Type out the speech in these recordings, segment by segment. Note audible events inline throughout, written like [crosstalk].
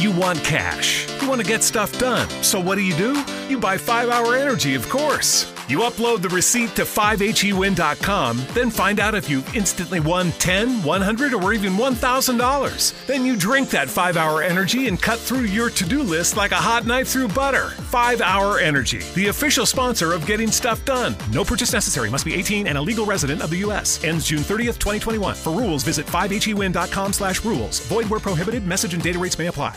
You want cash. You want to get stuff done. So what do you do? You buy 5 Hour Energy, of course. You upload the receipt to 5hewin.com, then find out if you instantly won 10, 100, or even $1,000. Then you drink that 5 Hour Energy and cut through your to-do list like a hot knife through butter. 5 Hour Energy, the official sponsor of getting stuff done. No purchase necessary. Must be 18 and a legal resident of the U.S. Ends June 30th, 2021. For rules, visit 5hewin.com slash rules. Void where prohibited. Message and data rates may apply.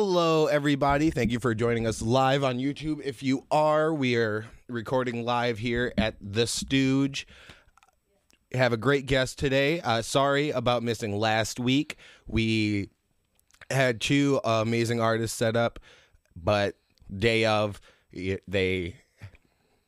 Hello, everybody. Thank you for joining us live on YouTube. If you are, we are recording live here at The Stooge. Have a great guest today. Uh, sorry about missing last week. We had two amazing artists set up, but day of, they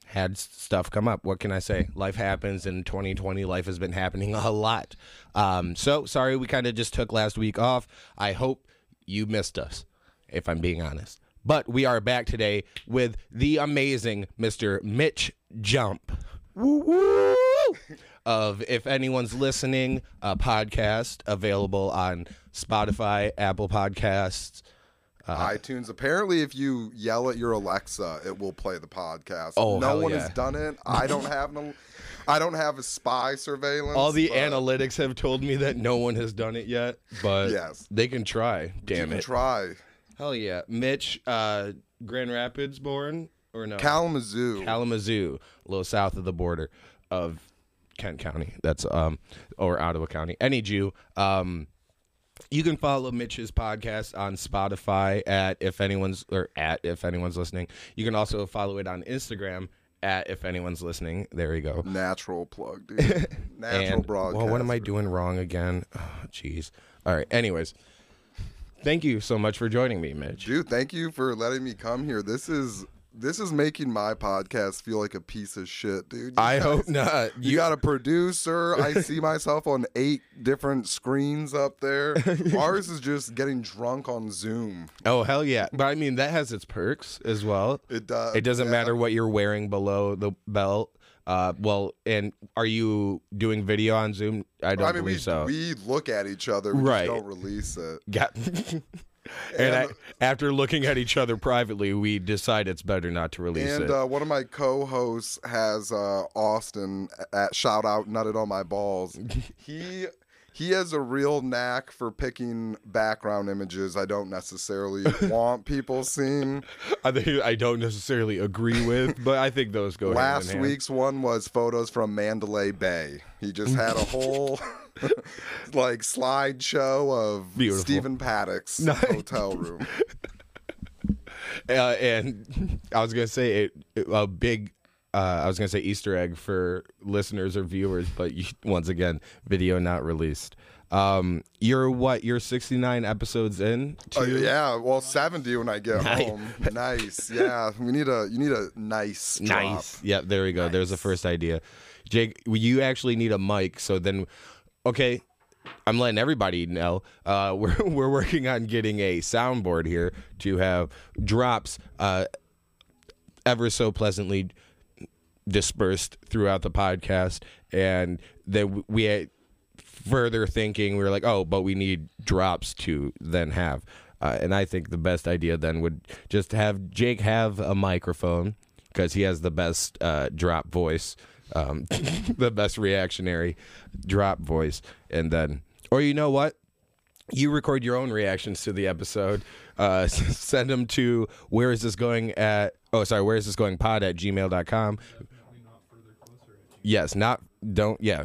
had stuff come up. What can I say? Life happens in 2020. Life has been happening [laughs] a lot. Um, so sorry, we kind of just took last week off. I hope you missed us, if I'm being honest. But we are back today with the amazing Mr. Mitch Jump. Woo woo! Of If Anyone's Listening, a podcast available on Spotify, Apple Podcasts. Uh, iTunes. Apparently, if you yell at your Alexa, it will play the podcast. Oh, no one yeah. has done it. I don't have no. I don't have a spy surveillance. All the but analytics have told me that no one has done it yet, but Yes. they can try. you Damn can it. Try Hell yeah. Mitch, uh, Grand Rapids born or no? Kalamazoo. Kalamazoo, a little south of the border of Kent County. That's um or Ottawa County. Any Jew. Um you can follow Mitch's podcast on Spotify at if anyone's or at if anyone's listening. You can also follow it on Instagram at if anyone's listening. There you go. Natural plug, dude. [laughs] Natural and broadcast. well, what am I doing wrong again? Oh, Jeez. All right. Anyways, thank you so much for joining me, Mitch. Dude, thank you for letting me come here. This is this is making my podcast feel like a piece of shit, dude. You I guys- hope not. You got a producer. I [laughs] see myself on eight different screens up there. [laughs] Ours is just getting drunk on Zoom. Oh hell yeah! But I mean that has its perks as well. It does. It doesn't yeah. matter what you're wearing below the belt. Uh, well, and are you doing video on Zoom? I don't I mean, we, believe so. we look at each other. We Right. just don't release it. Got. [laughs] and I, after looking at each other privately, we decide it's better not to release And it. And uh, one of my co-hosts has uh, Austin at shout out nutted on my balls. [laughs] he he has a real knack for picking background images I don't necessarily [laughs] want people seeing. [laughs] I think I don't necessarily agree with, but I think those go. Last week's one was photos from Mandalay Bay. He just had a [laughs] whole like slideshow of Beautiful. Stephen Paddock's Nice. hotel room. uh, and I was gonna say it, it- a big. Uh, I was gonna say Easter egg for listeners or viewers, but you, [laughs] once again, video not released. Um, you're what? You're 69 episodes in. To, Oh, yeah, well, seventy when I get Nice. home. Nice, yeah. We need a you need a nice drop. Nice. Yeah, there we go. There's the first idea. Jake, you actually need a mic. So then, okay, I'm letting everybody know. Uh, [laughs] we're we're working on getting a soundboard here to have drops uh, ever so pleasantly dispersed throughout the podcast, and then we had further thinking we were like, oh, but we need drops to then have. Uh, and I think the best idea then would just have Jake have a microphone because he has the best uh, drop voice, um, [laughs] the best reactionary drop voice, and then, or you know what? you record your own reactions to the episode. Uh, [laughs] send them to where is this going at? Oh, sorry, where is this going? Pod at gmail.com. Yes, not don't yeah.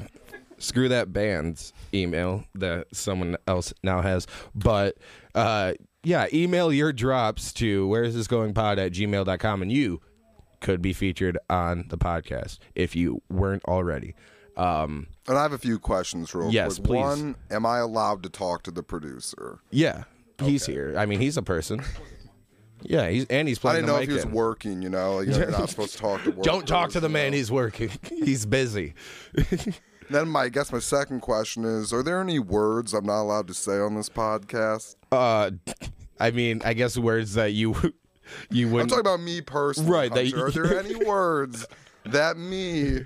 Screw that band's email that someone else now has. But uh, yeah, email your drops to where is this going pod at gmail.com and you could be featured on the podcast if you weren't already. Um, And I have a few questions real Yes, quick. please. One, am I allowed to talk to the producer? yeah, he's here. I mean, he's a person. [laughs] Yeah, he's and he's playing. I didn't know if he was working, you know, like, you're not supposed to talk to [laughs] work. Don't talk to the man. He's working. [laughs] he's busy. [laughs] Then my I guess my second question is, are there any words I'm not allowed to say on this podcast? Uh, I mean, I guess words that you you I'm wouldn't. talking about me personally. Right, that you- Are there any words that me,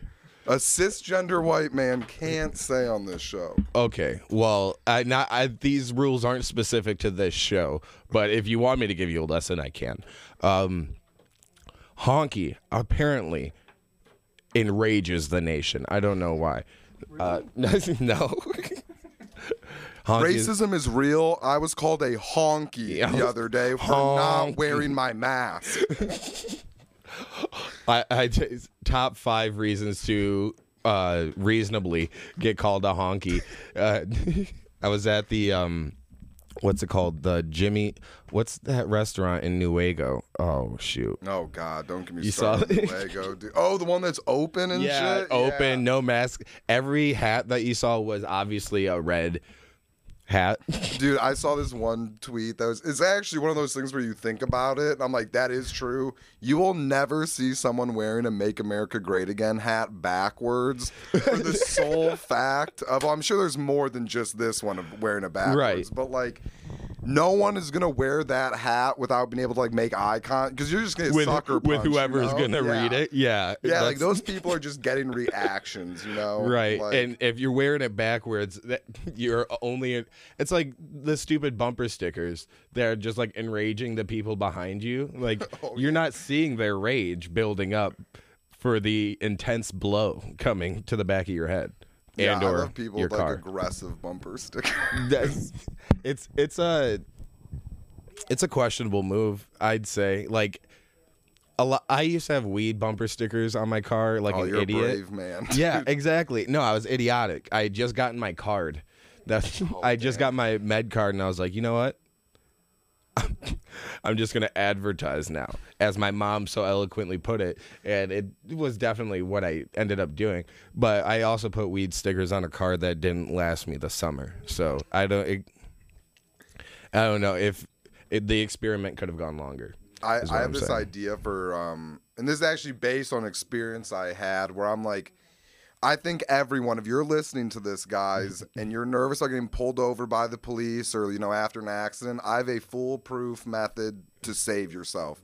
a cisgender white man, can't say on this show? Okay, well, I not I, these rules aren't specific to this show, but if you want me to give you a lesson, I can. Um, honky apparently enrages the nation. I don't know why. Uh, [laughs] no, [laughs] honky is- Racism is real. I was called a honky Yeah. the other day for Honky. not wearing my mask. [laughs] I, I t- top five reasons to uh, reasonably get called a honky. Uh, [laughs] I was at the um, what's it called? The Jimmy. What's that restaurant in Nuevo? Oh shoot. Oh God, don't get me You saw started. it? on Lego, dude. Oh, the one that's open and Yeah, shit. open, Yeah. no mask. Every hat that you saw was obviously a red hat. Dude, I saw this one tweet that was it's actually one of those things where you think about it and I'm like, that is true. You will never see someone wearing a Make America Great Again hat backwards for the [laughs] sole fact of I'm sure there's more than just this one of wearing it backwards. Right. But like no one is gonna wear that hat without being able to like make eye contact because you're just gonna with sucker with punch, you know? gonna Yeah. read it. Yeah, Yeah, like those people are just getting reactions, you know? Right, Like- and if you're wearing it backwards, that [laughs] you're only. It's like the stupid bumper stickers. They're just like enraging the people behind you. Like [laughs] Oh, you're not seeing their rage building up for the intense blow coming to the back of your head yeah, and or people your with like car. aggressive bumper stickers. [laughs] That's- it's it's a it's a questionable move. I'd say like. A lot, I used to have weed bumper stickers on my car, like oh, an you're idiot. a brave man. [laughs] Yeah, exactly. No, I was idiotic. I had just gotten my card. That [laughs] oh, I just got my med card, and I was like, you know what? [laughs] I'm just gonna advertise now, as my mom so eloquently put it, and it was definitely what I ended up doing. But I also put weed stickers on a car that didn't last me the summer, so I don't. It, I don't know if it, the experiment could have gone longer. I, I have this idea for um and this is actually based on experience I had where I'm like I think everyone if you're listening to this guys [laughs] and you're nervous about getting pulled over by the police or you know after an accident, I have a foolproof method to save yourself.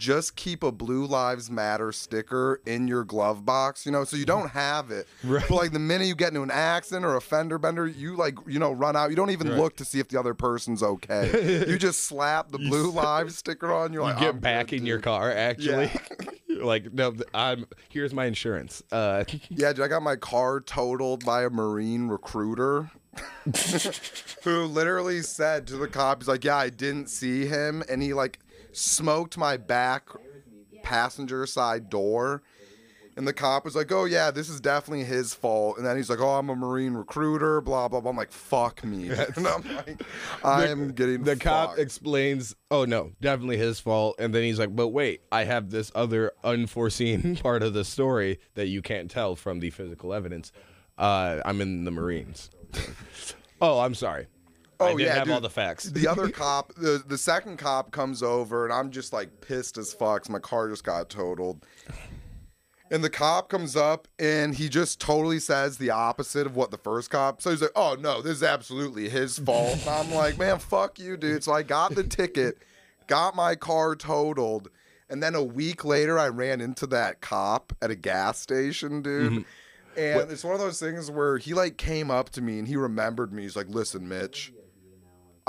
Just keep a Blue Lives Matter sticker in your glove box, you know, so you don't have it. Right. But like the minute you get into an accident or a fender bender, you like, you know, run out. You don't even look to see if the other person's okay. you [laughs] just slap the Blue Lives sticker on. You're You like, get "I'm back good, in your car, actually. [laughs] You're like, no, I'm here's my insurance. Uh, [laughs] Yeah, dude, I got my car totaled by a Marine recruiter who literally said to the cop, he's like, Yeah, I didn't see him. And he like smoked my back passenger side door. And the cop was like, Oh, yeah, this is definitely his fault. And then he's like, Oh, I'm a Marine recruiter, blah, blah, blah. I'm like, Fuck me. [laughs] and I'm like, I'm getting the cop explains, "Oh no, definitely his fault." And then he's like, "But wait, I have this other unforeseen [laughs] part of the story that you can't tell from the physical evidence. Uh, I'm in the Marines." [laughs] oh, I'm sorry. I Oh, didn't yeah, have dude. all the facts. the other [laughs] cop, the, the second cop comes over, and I'm just like pissed as fuck. My car just got totaled. And the cop comes up and he just totally says the opposite of what the first cop. So he's like, "Oh no, this is absolutely his fault." And I'm like, "Man, fuck you, dude." So I got the ticket, got my car totaled, and then a week later, I ran into that cop at a gas station, dude. Mm-hmm. And it's one of those things where he like came up to me and he remembered me. He's like, "Listen, Mitch."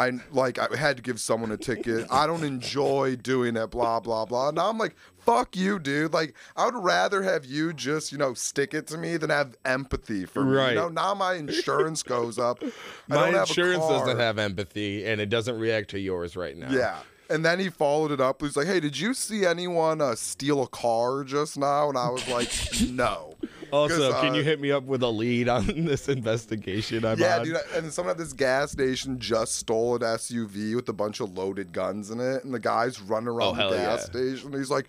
I like I had to give someone a ticket. I don't enjoy doing it, blah blah blah. Now I'm like, fuck you, dude. Like I would rather have you just, you know, stick it to me than have empathy for me. Right. You know, now my insurance goes up. My don't have a insurance doesn't have empathy, and it doesn't react to yours right now. Yeah. And then he followed it up. He's like, "Hey, did you see anyone uh, steal a car just now?" And I was like, [laughs] "No." Also, 'Cause, can uh, you hit me up with a lead on [laughs] this investigation? I'm Yeah, on? dude. And someone at this gas station just stole an SUV with a bunch of loaded guns in it, and the guy's running Oh, around hell the gas yeah. station. He's like,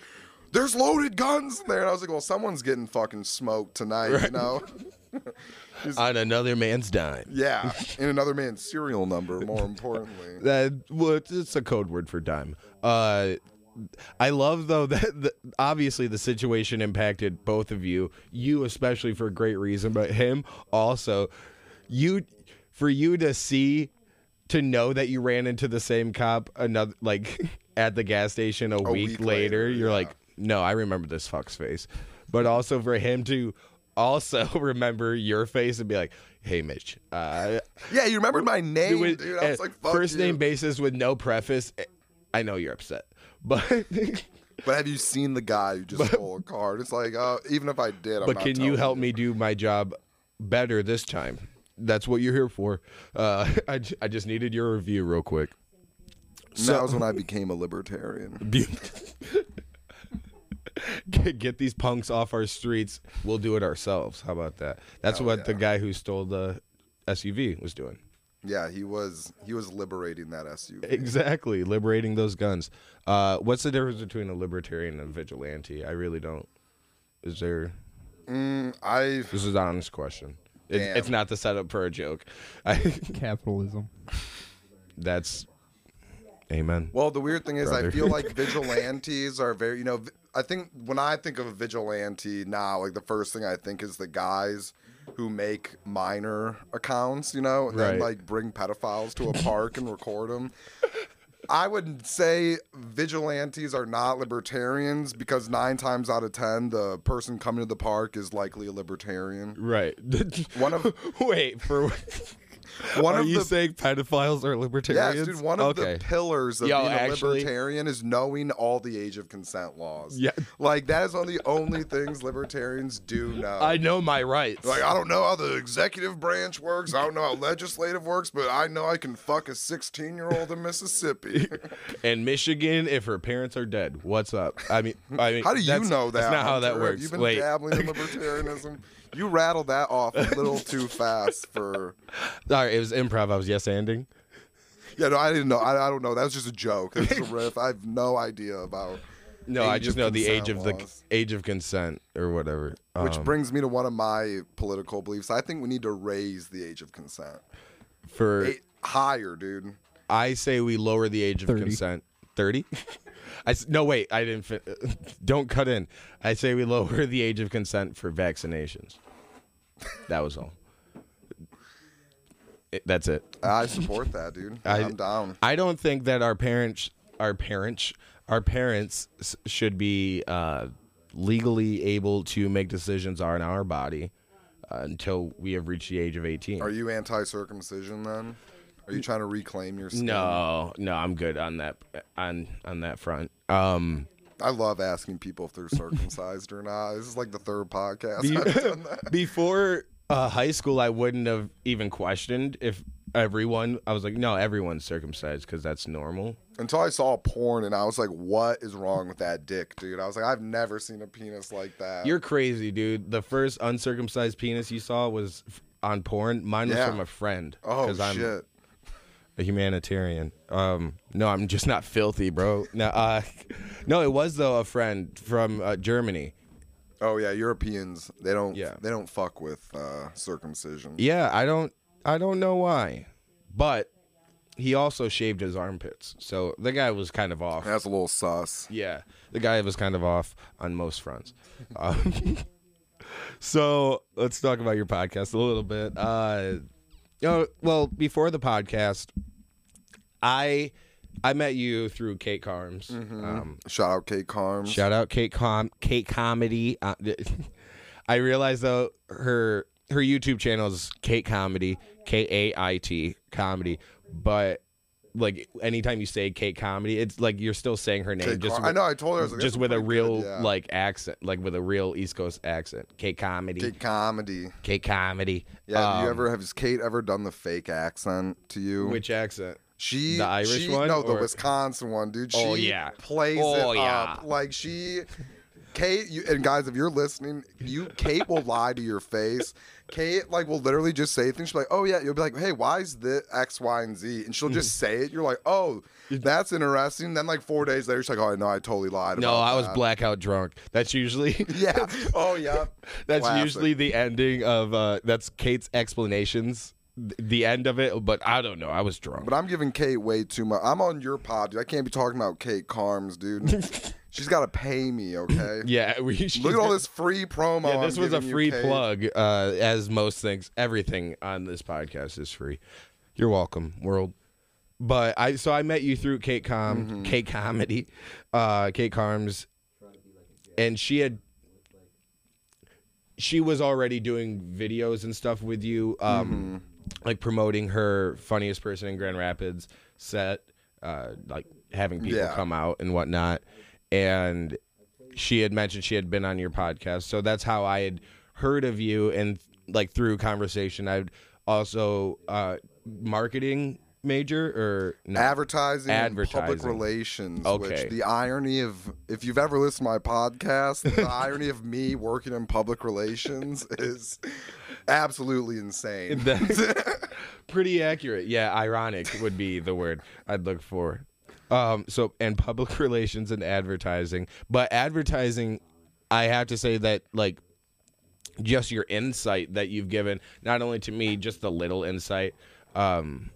"There's loaded guns in there," and I was like, "Well, someone's getting fucking smoked tonight, you know." [laughs] [laughs] on another man's dime. yeah, in another man's serial number. More importantly, That well, it's- it's a code word for dime. Uh, I love though [laughs] that the, obviously the situation impacted both of you. You especially for a great reason, but him also. You for you to see to know that you ran into the same cop another like [laughs] at the gas station a, week, week later, later, you're yeah. like no i remember this fuck's face but also for him to also [laughs] remember your face and be like hey mitch uh yeah, you remembered my name, dude. I was uh, like, Fuck first you. name basis with no preface eh, i know you're upset but [laughs] But have you seen the guy who just stole a car? It's like, uh, even if I did, I'm but not can you telling help me do my job better this time that's what you're here for uh [laughs] i, j- I just needed your review real quick That was when I became a libertarian. [laughs] Be- get, get these punks off our streets. We'll do it ourselves. How about that? That's what the guy who stole the SUV was doing. Yeah, he was he was liberating that SUV. Exactly, liberating those guns. Uh, what's the difference between a libertarian and a vigilante? I really don't. Is there? I This is an honest question. It, it's not the setup for a joke. I, [laughs] Capitalism. that's amen. well, the weird thing is, Brother. I feel like [laughs] vigilantes are very, you know, I think when I think of a vigilante now, like the first thing I think is the guys who make minor accounts, you know, and then like bring pedophiles to a park and record them. [laughs] I would say vigilantes are not libertarians because nine times out of ten, the person coming to the park is likely a libertarian. Right. [laughs] One of Wait for. [laughs] one are of you the saying pedophiles are libertarians? Yes, dude. One of okay. the pillars of Yo, being a actually- libertarian is knowing all the age of consent laws. Yeah. like that is one of the only things libertarians do know. I know my rights. like I don't know how the executive branch works. I don't know how legislative works, but I know I can fuck a 16 year old in Mississippi. [laughs] and Michigan, if her parents are dead, what's up? I mean, I mean, how do you know that? That's not how that works. You've been Wait, dabbling in [laughs] libertarianism? You rattled that off a [laughs] little too fast for. sorry, it was improv. I was yes ending. Yeah, no, I didn't know. I, I don't know. That was just a joke. That was a riff. I have no idea about. No, I just of know the age consent of the age of consent or whatever. Which Um, brings me to one of my political beliefs. I think we need to raise the age of consent. for Eight, higher, dude. I say we lower the age of 30. consent. Thirty. [laughs] I s- no wait. I didn't. Fin- [laughs] don't cut in. I say we lower the age of consent for vaccinations. That was all. It- that's it. I support that, dude. [laughs] I- I'm down. I don't think that our parents, our parents, our parents s- should be uh, legally able to make decisions on our body uh, until we have reached the age of eighteen. Are you anti-circumcision then? Are you trying to reclaim your skin? no, no, I'm good on that on on that front. Um, I love asking people if they're circumcised or not. This is like the third podcast. be- I've done [laughs] that. before uh, high school, I wouldn't have even questioned if everyone. I was like, no, everyone's circumcised because that's normal. Until I saw porn and I was like, what is wrong with that dick, dude? I was like, I've never seen a penis like that. You're crazy, dude. The first uncircumcised penis you saw was f- on porn. Mine was Yeah. from a friend. oh, shit. A humanitarian. Um, no, I'm just not filthy, bro. No, uh, [laughs] no, it was though a friend from uh, Germany. Oh yeah, Europeans they don't Yeah. they don't fuck with uh, circumcision. Yeah, I don't, I don't know why, but he also shaved his armpits, so the guy was kind of off. That's a little sus. Yeah, the guy was kind of off on most fronts. Um, [laughs] so let's talk about your podcast a little bit. Uh, you know, well, before the podcast, I I met you through Kate Carms. Um, Shout out Kate Carms. shout out Kate Com Kate Comedy. Uh, [laughs] I realized though her her YouTube channel is Kate Comedy, K A I T Comedy, but like anytime you say Kate Comedy, it's like you're still saying her name. Kate just Car- with, I know. I told her. I was like, just with a real good, yeah." like accent, like with a real East Coast accent. Kate Comedy. Kate comedy. Kate Comedy. Yeah. have you Um, ever has Kate ever done the fake accent to you? Which accent? She The Irish she, one, No, the or- Wisconsin one, dude. She Oh, yeah. plays Oh, it yeah. up like she. Kate, you, and guys, if you're listening, you Kate will lie to your face. Kate like will literally just say things. She's like, "Oh yeah," you'll be like, "Hey, why is this X, Y, and Z?" And she'll just say it. You're like, "Oh, that's interesting." Then like four days later, she's like, "Oh no, I totally lied." No, I was that." blackout drunk. That's usually [laughs] Yeah. Oh yeah. [laughs] that's Classic. usually the ending of uh that's Kate's explanations. Th- The end of it, but I don't know. I was drunk. But I'm giving Kate way too much. I'm on your pod, dude. I can't be talking about Kate Carms, dude. [laughs] She's got to pay me, okay? [clears throat] yeah, we Look at all this free promo. Yeah, this I'm was a you, free plug. Uh, as most things, everything on this podcast is free. You're welcome, world. But I so I met you through Kate Com, Mm-hmm. Kate Comedy, uh, Kate Carms, and she had she was already doing videos and stuff with you, um, Mm-hmm. Like promoting her funniest person in Grand Rapids set, uh, like having people Yeah. come out and whatnot. And she had mentioned she had been on your podcast, so that's how I had heard of you. And like through conversation, I'd also uh, marketing major or no? Advertising, and public Advertising. relations. Okay. Which the irony of, if you've ever listened to my podcast, the [laughs] irony of me working in public relations is absolutely insane. That's [laughs] [laughs] pretty accurate. Yeah, ironic would be the word I'd look for. Um, so and public [laughs] relations and advertising, but advertising, I have to say that like just your insight that you've given not only to me, just a little insight, um,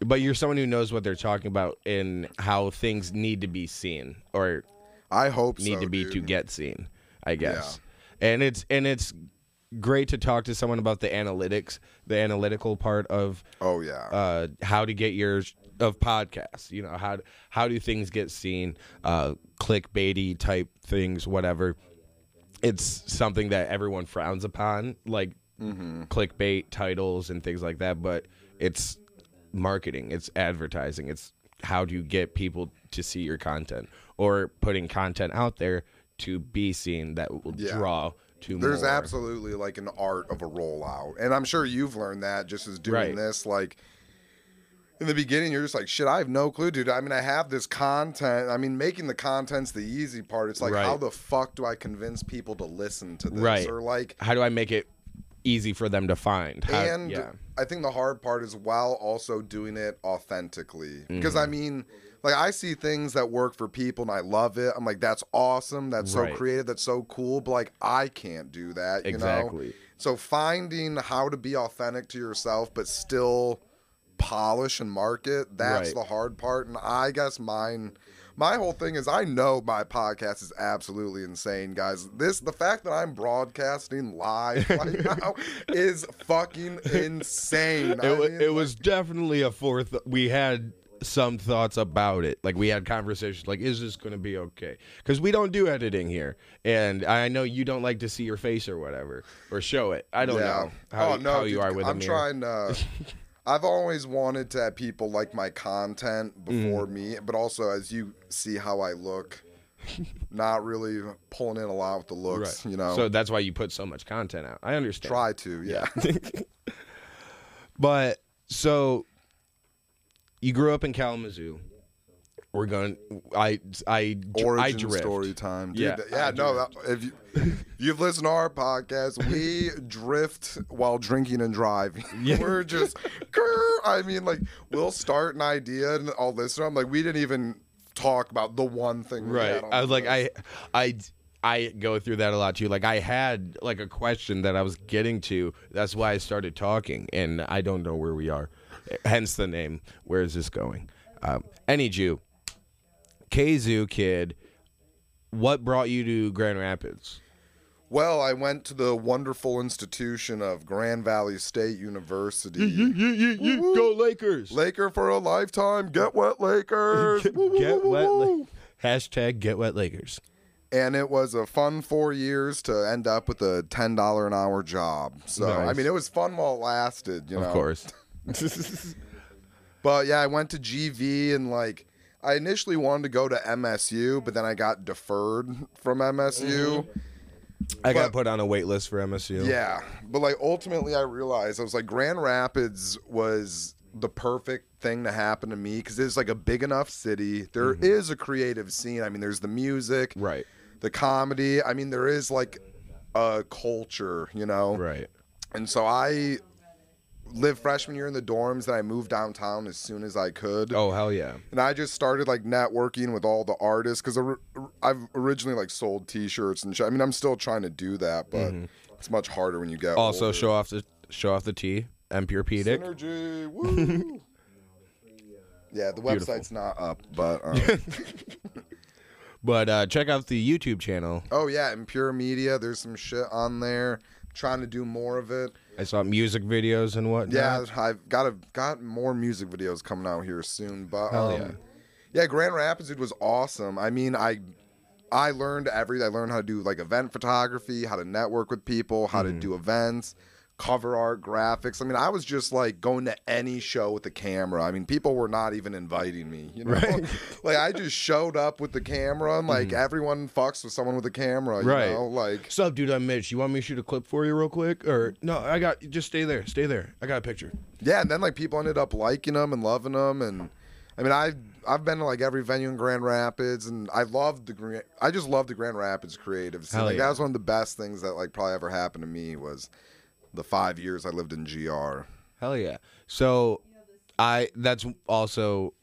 but you're someone who knows what they're talking about and how things need to be seen or I hope need so, to be to get seen i guess and it's and it's great to talk to someone about the analytics the analytical part of Oh yeah. uh how to get your of podcasts you know how how do things get seen uh clickbaity type things whatever it's something that everyone frowns upon like clickbait titles and things like that but it's marketing it's advertising it's how do you get people to see your content or putting content out there to be seen that will Yeah. draw to There's more. absolutely like an art of a rollout. And I'm sure you've learned that just as doing Right. this. Like in the beginning, you're just like, shit, I have no clue, dude. I mean, I have this content. I mean, making the content's the easy part. It's like, Right. how the fuck do I convince people to listen to this? Right. Or like, how do i make it easy for them to find how, and yeah I think the hard part is while also doing it authentically. Because Mm-hmm. I mean, like I see things that work for people and I love it. I'm like, that's awesome. That's so creative. That's so cool. But like, I can't do that. You know? Exactly. So finding how to be authentic to yourself, but still polish and market, that's Right. the hard part. And I guess mine. My whole thing is I know my podcast is absolutely insane, guys. This the fact that I'm broadcasting live [laughs] right now is fucking insane. it, I mean, it was definitely a fourth we had some thoughts about it. Like we had conversations like is this going to be okay? Because we don't do editing here. And i know you don't like to see your face or whatever or show it. I don't know how, oh no, how you dude, are with I'm trying to. [laughs] I've always wanted to have people like my content before mm. me, but also as you see how I look, not really pulling in a lot with the looks. You know, so that's why you put so much content out. I understand. Try to, yeah. [laughs] But so you grew up in Kalamazoo. We're going. I I dr- I Origin drift. story time. Dude, Yeah, yeah, I no. That, if you you've listened to our podcast, we [laughs] drift while drinking and driving. [laughs] We're just. I mean, like we'll start an idea and I'll listen. I'm like, we didn't even talk about the one thing. We Right. had on I was like, list. I, I, I go through that a lot too. Like I had like a question that I was getting to. That's why I started talking, and I don't know where we are. Hence the name. Where is this going? Um, any Jew, Kazoo kid. What brought you to Grand Rapids? Well, I went to the wonderful institution of Grand Valley State University. You, you, you, Go Lakers! Laker for a lifetime. Get wet, Lakers. Woo, [laughs] woo, Get woo, wet. La- Hashtag Get Wet Lakers. and it was a fun four years to end up with a ten dollar an hour job. So I mean, it was fun while it lasted. You know, Of course. [laughs] [laughs] But yeah, I went to GV and like I initially wanted to go to MSU, but then I got deferred from MSU. Mm-hmm. I got But- put on a wait list for MSU. Yeah, but like ultimately, I realized I was like Grand Rapids was the perfect thing to happen to me because it's like a big enough city. There mm-hmm. is a creative scene. I mean, there's the music, Right. the comedy. I mean, there is like a culture, you know. Right. And so I lived freshman year in the dorms, and I moved downtown as soon as I could. Oh hell yeah. And I just started like networking with all the artists because I've originally like sold T-shirts and shit. I mean, I'm still trying to do that, but it's much harder when you get Also older. show off the show off the tea. Empurpedic. Synergy. [laughs] Woo. yeah, the website's not up, but um, [laughs] But uh, check out the YouTube channel. oh yeah, Impure Media. There's some shit on there. Trying to do more of it. I saw music videos and whatnot. Yeah, I've got a, got more music videos coming out here soon. But Hell um, yeah. yeah, Grand Rapids dude was awesome. I mean, I I learned every I learned how to do like event photography, how to network with people, how Mm-hmm. to do events, cover art, graphics. I mean, I was just like going to any show with the camera. I mean, people were not even inviting me, you know. [laughs] like I just showed up with the camera and like everyone fucks with someone with a camera, you Mm-hmm. Right. know? Like What's up, dude? I'm Mitch. You want me to shoot a clip for you real quick? Or no, I got just stay there. Stay there. I got a picture. Yeah, and then like people ended up liking them and loving them, and I mean I I've been to like every venue in Grand Rapids, and I loved the I just love the Grand Rapids creative scene. Hell Like yeah. that was one of the best things that like probably ever happened to me was the five years I lived in GR. Hell yeah. So I that's also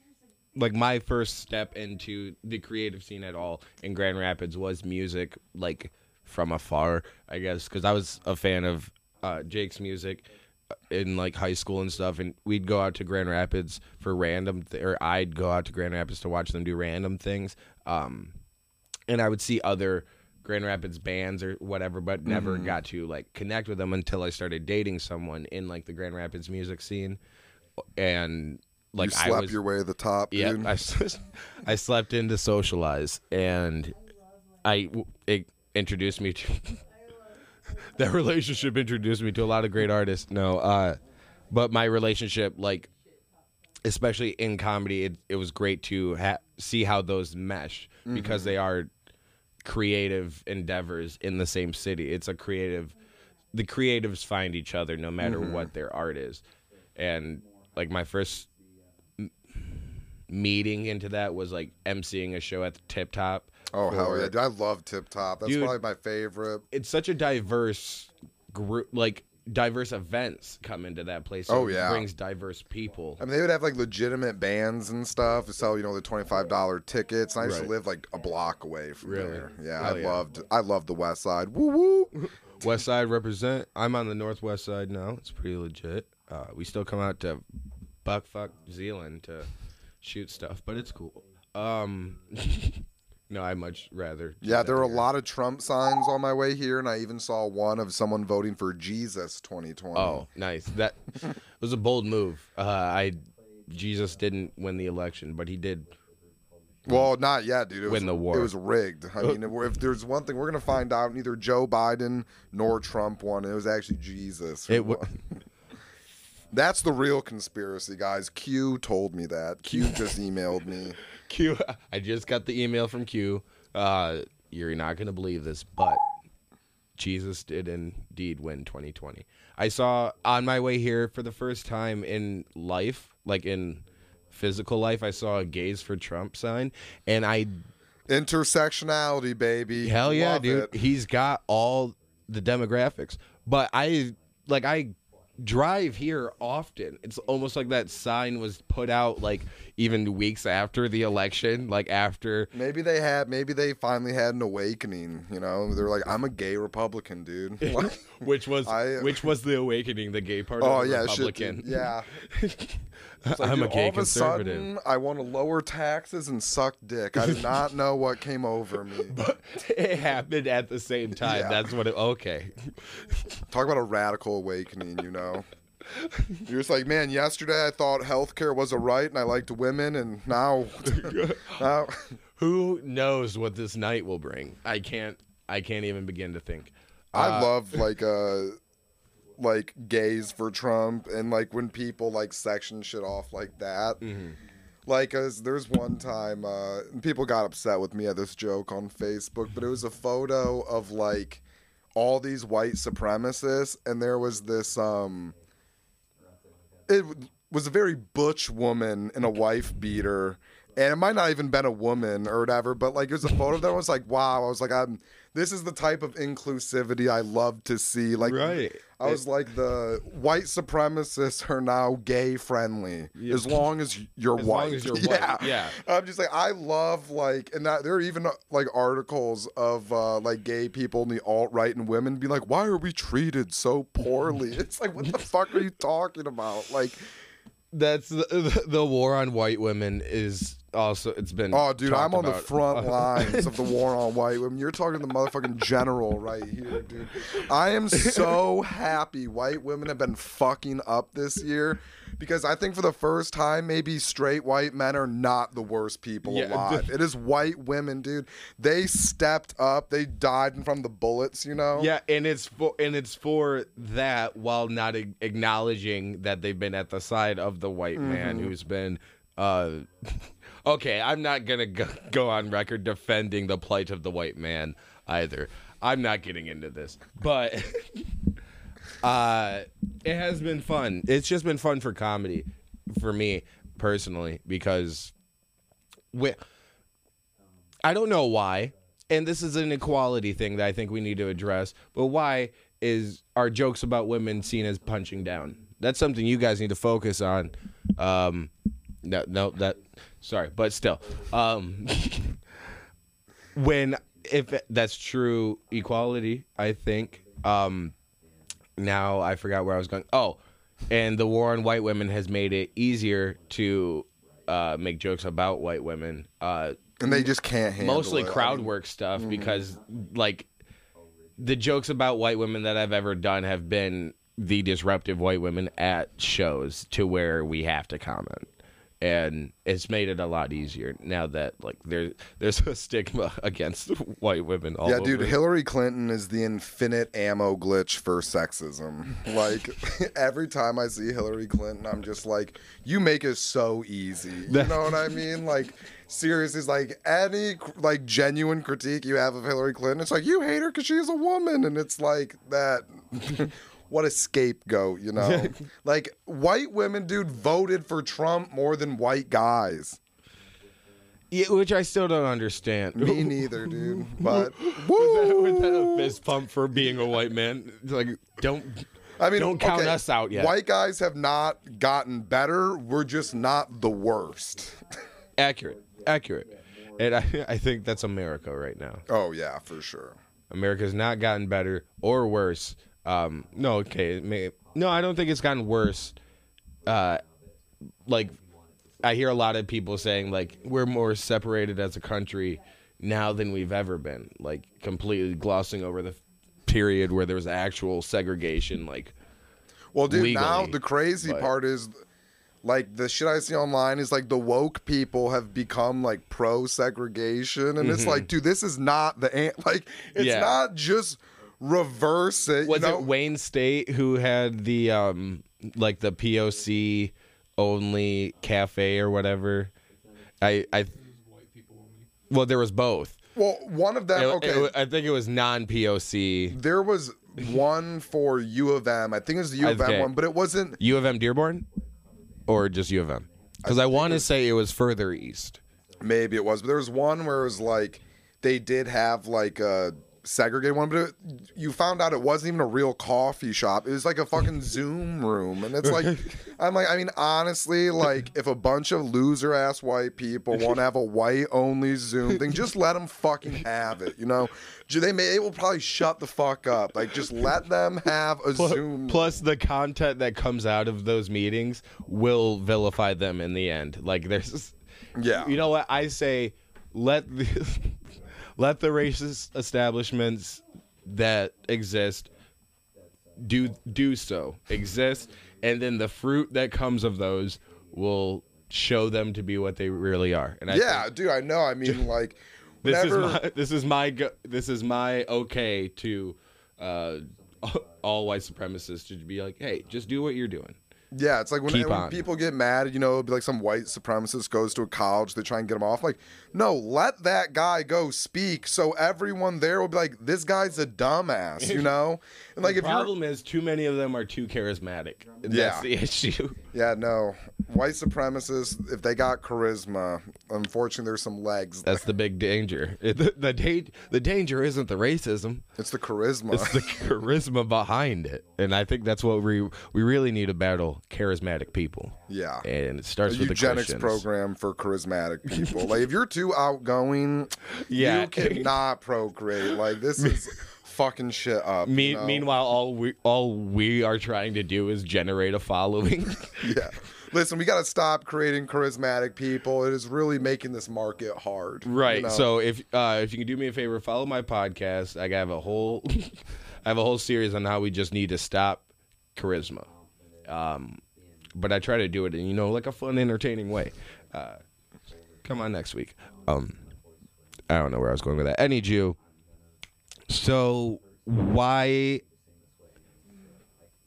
like my first step into the creative scene at all in Grand Rapids was music like from afar, I guess, cuz I was a fan of uh, Jake's music uh, in like high school and stuff and we'd go out to Grand Rapids for random th- or I'd go out to Grand Rapids to watch them do random things. Um and I would see other Grand Rapids bands or whatever, but never Mm-hmm. got to like connect with them until I started dating someone in like the Grand Rapids music scene, and like you I slept was, your way to the top, yeah, I, I, [laughs] I slept in to socialize, and I it introduced me to [laughs] that relationship introduced me to a lot of great artists. No, uh, but my relationship like especially in comedy, it, it was great to ha- see how those mesh because they are creative endeavors in the same city. It's a creative, the creatives find each other no matter mm-hmm. what their art is. And like my first m- meeting into that was like emceeing a show at the Tip Top. oh hell for- yeah, dude! I love Tip Top. That's Dude. probably my favorite. It's such a diverse group, like diverse events come into that place. so Oh, it yeah. brings diverse people. I mean, they would have like legitimate bands and stuff to sell, you know, the twenty five dollar tickets. And I used Right. to live like a block away from Really? there. Yeah, Hell I yeah. loved, I loved the West Side. Woo woo. [laughs] West Side represent. I'm on the northwest side now. It's pretty legit. Uh, we still come out to Buckfuck Zeeland to shoot stuff, but it's cool. Um, [laughs] no, I much rather. Yeah, there were a lot of Trump signs on my way here, and I even saw one of someone voting for Jesus 2020. Oh, nice. That [laughs] was a bold move. Uh, I Jesus didn't win the election, but he did. well, not yet, dude. It was, Win the war. It was rigged. I mean, if there's one thing we're gonna find out, neither Joe Biden nor Trump won. It was actually Jesus. It wa- [laughs] That's the real conspiracy, guys. Q told me that. Q just [laughs] emailed me. Q. [laughs] I just got the email from Q. Uh, you're not gonna believe this, but Jesus did indeed win 2020. I saw on my way here for the first time in life, like in physical life, I saw a "Gays for Trump" sign, and I Intersectionality, baby. hell yeah, Love dude, it. he's got all the demographics. But I like I drive here often. It's almost like that sign was put out like even weeks after the election, like after Maybe they had. Maybe they finally had an awakening. You know, they're like, I'm a gay Republican, dude. [laughs] Which was I- which was the awakening, the gay part oh of the yeah, Republican. yeah. [laughs] Like, I'm a gay all of a conservative. sudden, I want to lower taxes and suck dick. I did [laughs] not know what came over me. [laughs] but it happened at the same time. Yeah. That's what it okay. Talk about a radical awakening, you know. You're just like, man, yesterday I thought healthcare was a right and I liked women, and now, [laughs] now Who knows what this night will bring? I can't I can't even begin to think. I Uh, love like uh like gays for Trump and like when people like section shit off like that. Like, as there's one time, uh, people got upset with me at this joke on Facebook, but it was a photo of like all these white supremacists, and there was this um, it was a very butch woman in a wife beater and it might not even been a woman or whatever but like it was a photo that was like wow. I was like i'm this is the type of inclusivity i love to see. Like Right. i was like the white supremacists are now gay friendly as long as you're As white. as you're [laughs] white, yeah. i'm just like i love like and that there are even like articles of uh like gay people in the alt-right and women be like why are we treated so poorly? [laughs] It's like what the fuck are you talking about? Like That's the, the war on white women is also it's been. Oh, dude, I'm on the front [laughs] lines of the war on white women. You're talking to the motherfucking general right here, dude. I am so happy white women have been fucking up this year because I think for the first time, maybe straight white men are not the worst people Yeah, alive. it is white women, dude. They stepped up. They died from the bullets, you know? Yeah, and it's for and it's for that while not a- acknowledging that they've been at the side of the white man Mm-hmm. who's been. uh [laughs] Okay, I'm not gonna go, go on record defending the plight of the white man either. I'm not getting into this, but [laughs] uh, it has been fun. It's just been fun for comedy, for me personally, because we, I don't know why, and this is an equality thing that I think we need to address. But why is our jokes about women seen as punching down? That's something you guys need to focus on. Um, no, no, that sorry, but still, um, when if that's true equality, I think. Um, now I forgot where I was going. Oh, and the war on white women has made it easier to uh, make jokes about white women. Uh, And they just can't handle mostly it. I crowd mean, work stuff because like the jokes about white women that I've ever done have been the disruptive white women at shows to where we have to comment. And it's made it a lot easier now that like there there's a stigma [laughs] against white women all Yeah, over. dude, Hillary Clinton is the infinite ammo glitch for sexism. [laughs] Like [laughs] every time I see Hillary Clinton, I'm just like, you make it so easy. You know what I mean? Like seriously, like any like genuine critique you have of Hillary Clinton, it's like you hate her because she's a woman, and it's like that. What a scapegoat, you know? [laughs] like white women, dude, voted for Trump more than white guys. Yeah, which I still don't understand. Me [laughs] neither, dude. But was, that, was that a fist pump for being a white man? Like don't I mean, don't count okay, us out yet. White guys have not gotten better. We're just not the worst. [laughs] accurate, accurate, and I I think that's America right now. Oh yeah, for sure. America's not gotten better or worse. Um, no, okay, may, no, I don't think it's gotten worse. Uh, like I hear a lot of people saying like we're more separated as a country now than we've ever been. Like completely glossing over the period where there was actual segregation. Like Well, dude, now the crazy but- part is, like, the shit I see online is like the woke people have become like pro segregation, and it's like, dude, this is not the an- like, it's Mm-hmm. Yeah. not just reverse it. was you know? it Wayne State who had the um like the POC only cafe or whatever? I I well there was both. Well, one of them. It- okay, it- I think it was non POC. there was one for U of M. I think it was the U of M one, but it wasn't. U of M Dearborn, or just U of M? Because I, want to say it was further east. Maybe it was, but there was one where it was like they did have like a segregated one, but it, you found out it wasn't even a real coffee shop. It was like a fucking [laughs] Zoom room, and it's like, [laughs] I'm like, I mean, honestly, like if a bunch of loser ass white people want to have a white only Zoom thing, just let them fucking have it. You know, they may they will probably shut the fuck up. Like just let them have a Zoom. Plus, the content that comes out of those meetings will vilify them in the end. Like there's, Yeah. you know what I say? Let the let the racist establishments that exist do do so exist, and then the fruit that comes of those will show them to be what they really are. And I yeah, think dude, I know. I mean, [laughs] like. this is my this is my go- this is my okay to uh, [laughs] all white supremacists to be like, hey, just do what you're doing. Yeah, it's like when, Keep when people get mad, you know, it'll be like some white supremacist goes to a college, they try and get him off. Like, no, let that guy go speak, so everyone there will be like, this guy's a dumbass, you [laughs] know. And like, the if you're problem is, too many of them are too charismatic. Yeah. That's the [laughs] issue. Yeah, no. White supremacists, if they got charisma, unfortunately, there's some legs. That's the big danger. [laughs] The, the, da- the danger isn't the racism. it's the charisma. It's the charisma behind it. And I think that's what we we really need to battle charismatic people. yeah. And it A starts with the eugenics program for charismatic people. like, if you're too outgoing, [laughs] Yeah. you cannot procreate. Like, this is fucking shit up. you know? Meanwhile, all we all we are trying to do is generate a following. [laughs] Yeah. Listen, we got to stop creating charismatic people. It is really making this market hard. you right. know? So if uh, if you can do me a favor, follow my podcast. I have a whole [laughs] I have a whole series on how we just need to stop charisma. Um, but I try to do it in you know like a fun, entertaining way. Uh, come on next week. Um, I don't know where I was going with that. Any Jew. So why?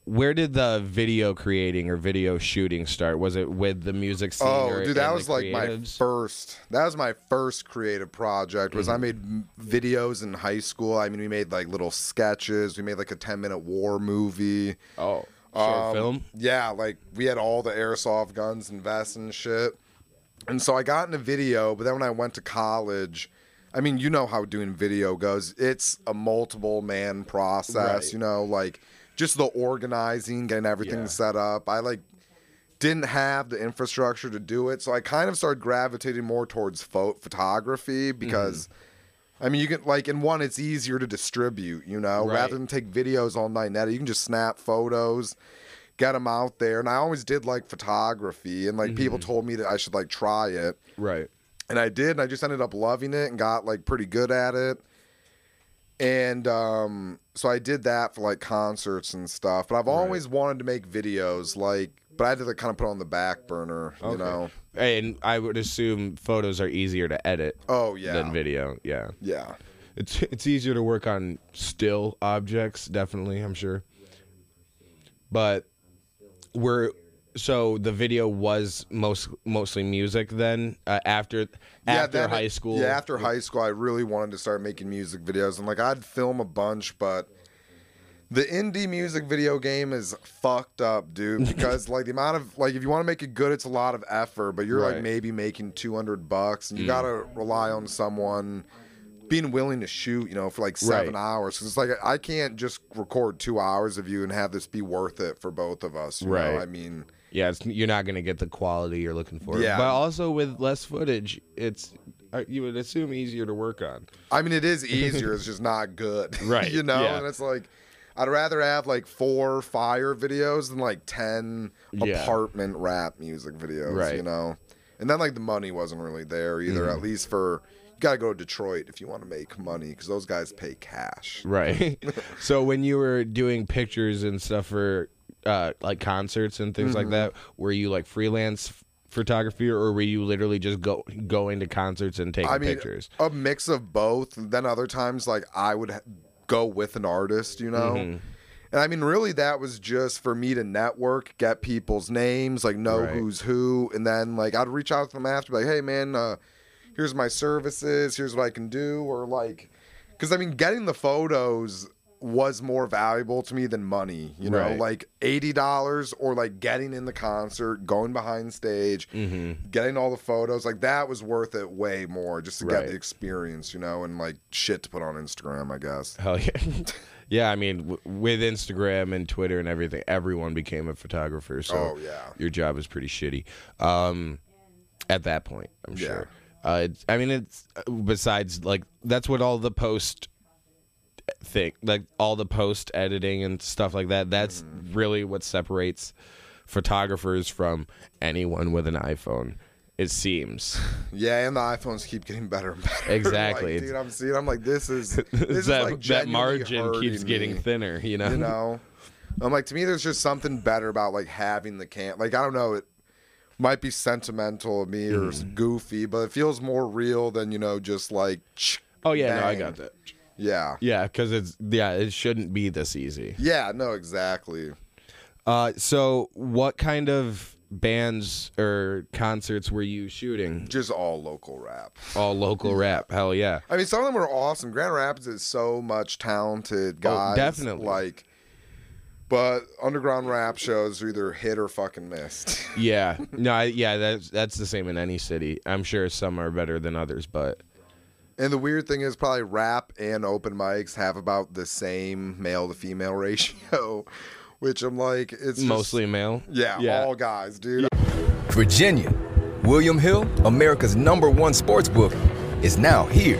Where did the video creating or video shooting start? Was it with the music scene? Oh, dude, that was like my first. That was my first creative project. Was Mm-hmm. I made videos in high school. I mean, we made like little sketches. We made like a ten minute war movie. Oh, short Um, film. Yeah, like we had all the airsoft guns and vests and shit. And so I got into video, but then when I went to college, I mean, you know how doing video goes. It's a multiple man process, Right. you know, like just the organizing, getting everything Yeah. set up. I like didn't have the infrastructure to do it, so I kind of started gravitating more towards pho- photography Mm-hmm. I mean, you can like in one, it's easier to distribute, you know, Right. rather than take videos all night and edit. You can just snap photos, get them out there. And I always did like photography, and like people Mm-hmm. told me that I should like try it, Right. and I did. And I just ended up loving it and got like pretty good at it. And um, so I did that for like concerts and stuff. But I've always wanted to make videos, like, but I had to kind of put on the back burner, you Okay. know. And I would assume photos are easier to edit Oh yeah, than video. Yeah. yeah. It's it's easier to work on still objects, definitely, I'm sure. But we're so the video was most mostly music then uh, after after then it- high school. Yeah, after high school, I really wanted to start making music videos, and like I'd film a bunch, but the indie music video game is fucked up, dude. [laughs] Because like the amount of like if you want to make it good, it's a lot of effort, but you're Right. Mm. like maybe making two hundred bucks, and you gotta rely on someone being willing to shoot, you know, for like seven Right. hours. Because it's like I can't just record two hours of you and have this be worth it for both of us. You Right. Know? I mean. Yeah, it's, you're not going to get the quality you're looking for. Yeah. But also with less footage, it's uh, you would assume easier to work on. I mean, it is [laughs] easier. it's just not good. Right, [laughs] you know, yeah. and it's like I'd rather have like four fire videos than like ten Yeah. apartment rap music videos. Right. You know, and then like the money wasn't really there either. Mm-hmm. At least for you got to go to Detroit if you want to make money because those guys pay cash. Right. [laughs] so when you were doing pictures and stuff for uh, like concerts and things Mm-hmm. like that, were you like freelance photography or were you literally just go going to concerts and taking I mean, pictures? a mix of both. Then other times, like I would go with an artist, you know. Mm-hmm. And I mean, really, that was just for me to network, get people's names, like know Right. who's who, and then like I'd reach out to them after, be like, hey man, uh, here's my services, here's what I can do, or like, because I mean, getting the photos was more valuable to me than money, you know, Right. like eighty dollars or like getting in the concert, going behind stage, Mm-hmm. getting all the photos, like that was worth it way more just to get the experience, you know, and like shit to put on Instagram, I guess. Hell yeah. [laughs] yeah, I mean, w- with Instagram and Twitter and everything, everyone became a photographer. So Oh, yeah. your job is pretty shitty. Um, at that point, I'm Yeah. sure. Uh, it's, I mean, it's besides like that's what all the post thing, like all the post editing and stuff like that. That's Mm-hmm. really what separates photographers from anyone with an iPhone. It seems [laughs] Yeah, and the iPhones keep getting better and better. [laughs] Exactly. like, dude, I'm seeing. I'm like, this is [laughs] this is that, like that margin keeps hurting getting thinner. You know. You know, I'm like, to me, there's just something better about like having the can. Like, I don't know, it might be sentimental of me or Mm. goofy, but it feels more real than you know, just like. Oh yeah, no, I got that. Yeah. Yeah, because it's yeah, it shouldn't be this easy. Yeah, no, exactly. Uh, so what kind of bands or concerts were you shooting? Just all local rap. All local [laughs] rap. Hell yeah. I mean, some of them were awesome. Grand Rapids is so much talented Oh, guys. definitely. Like, but underground rap shows are either hit or fucking missed. [laughs] Yeah. No, I, yeah, that's that's the same in any city. I'm sure some are better than others, but And the weird thing is, probably rap and open mics have about the same male to female [laughs] ratio, which I'm like, it's just- mostly male. yeah, Yeah. all guys, dude. Virginia. William Hill, America's number one sports book, is now here.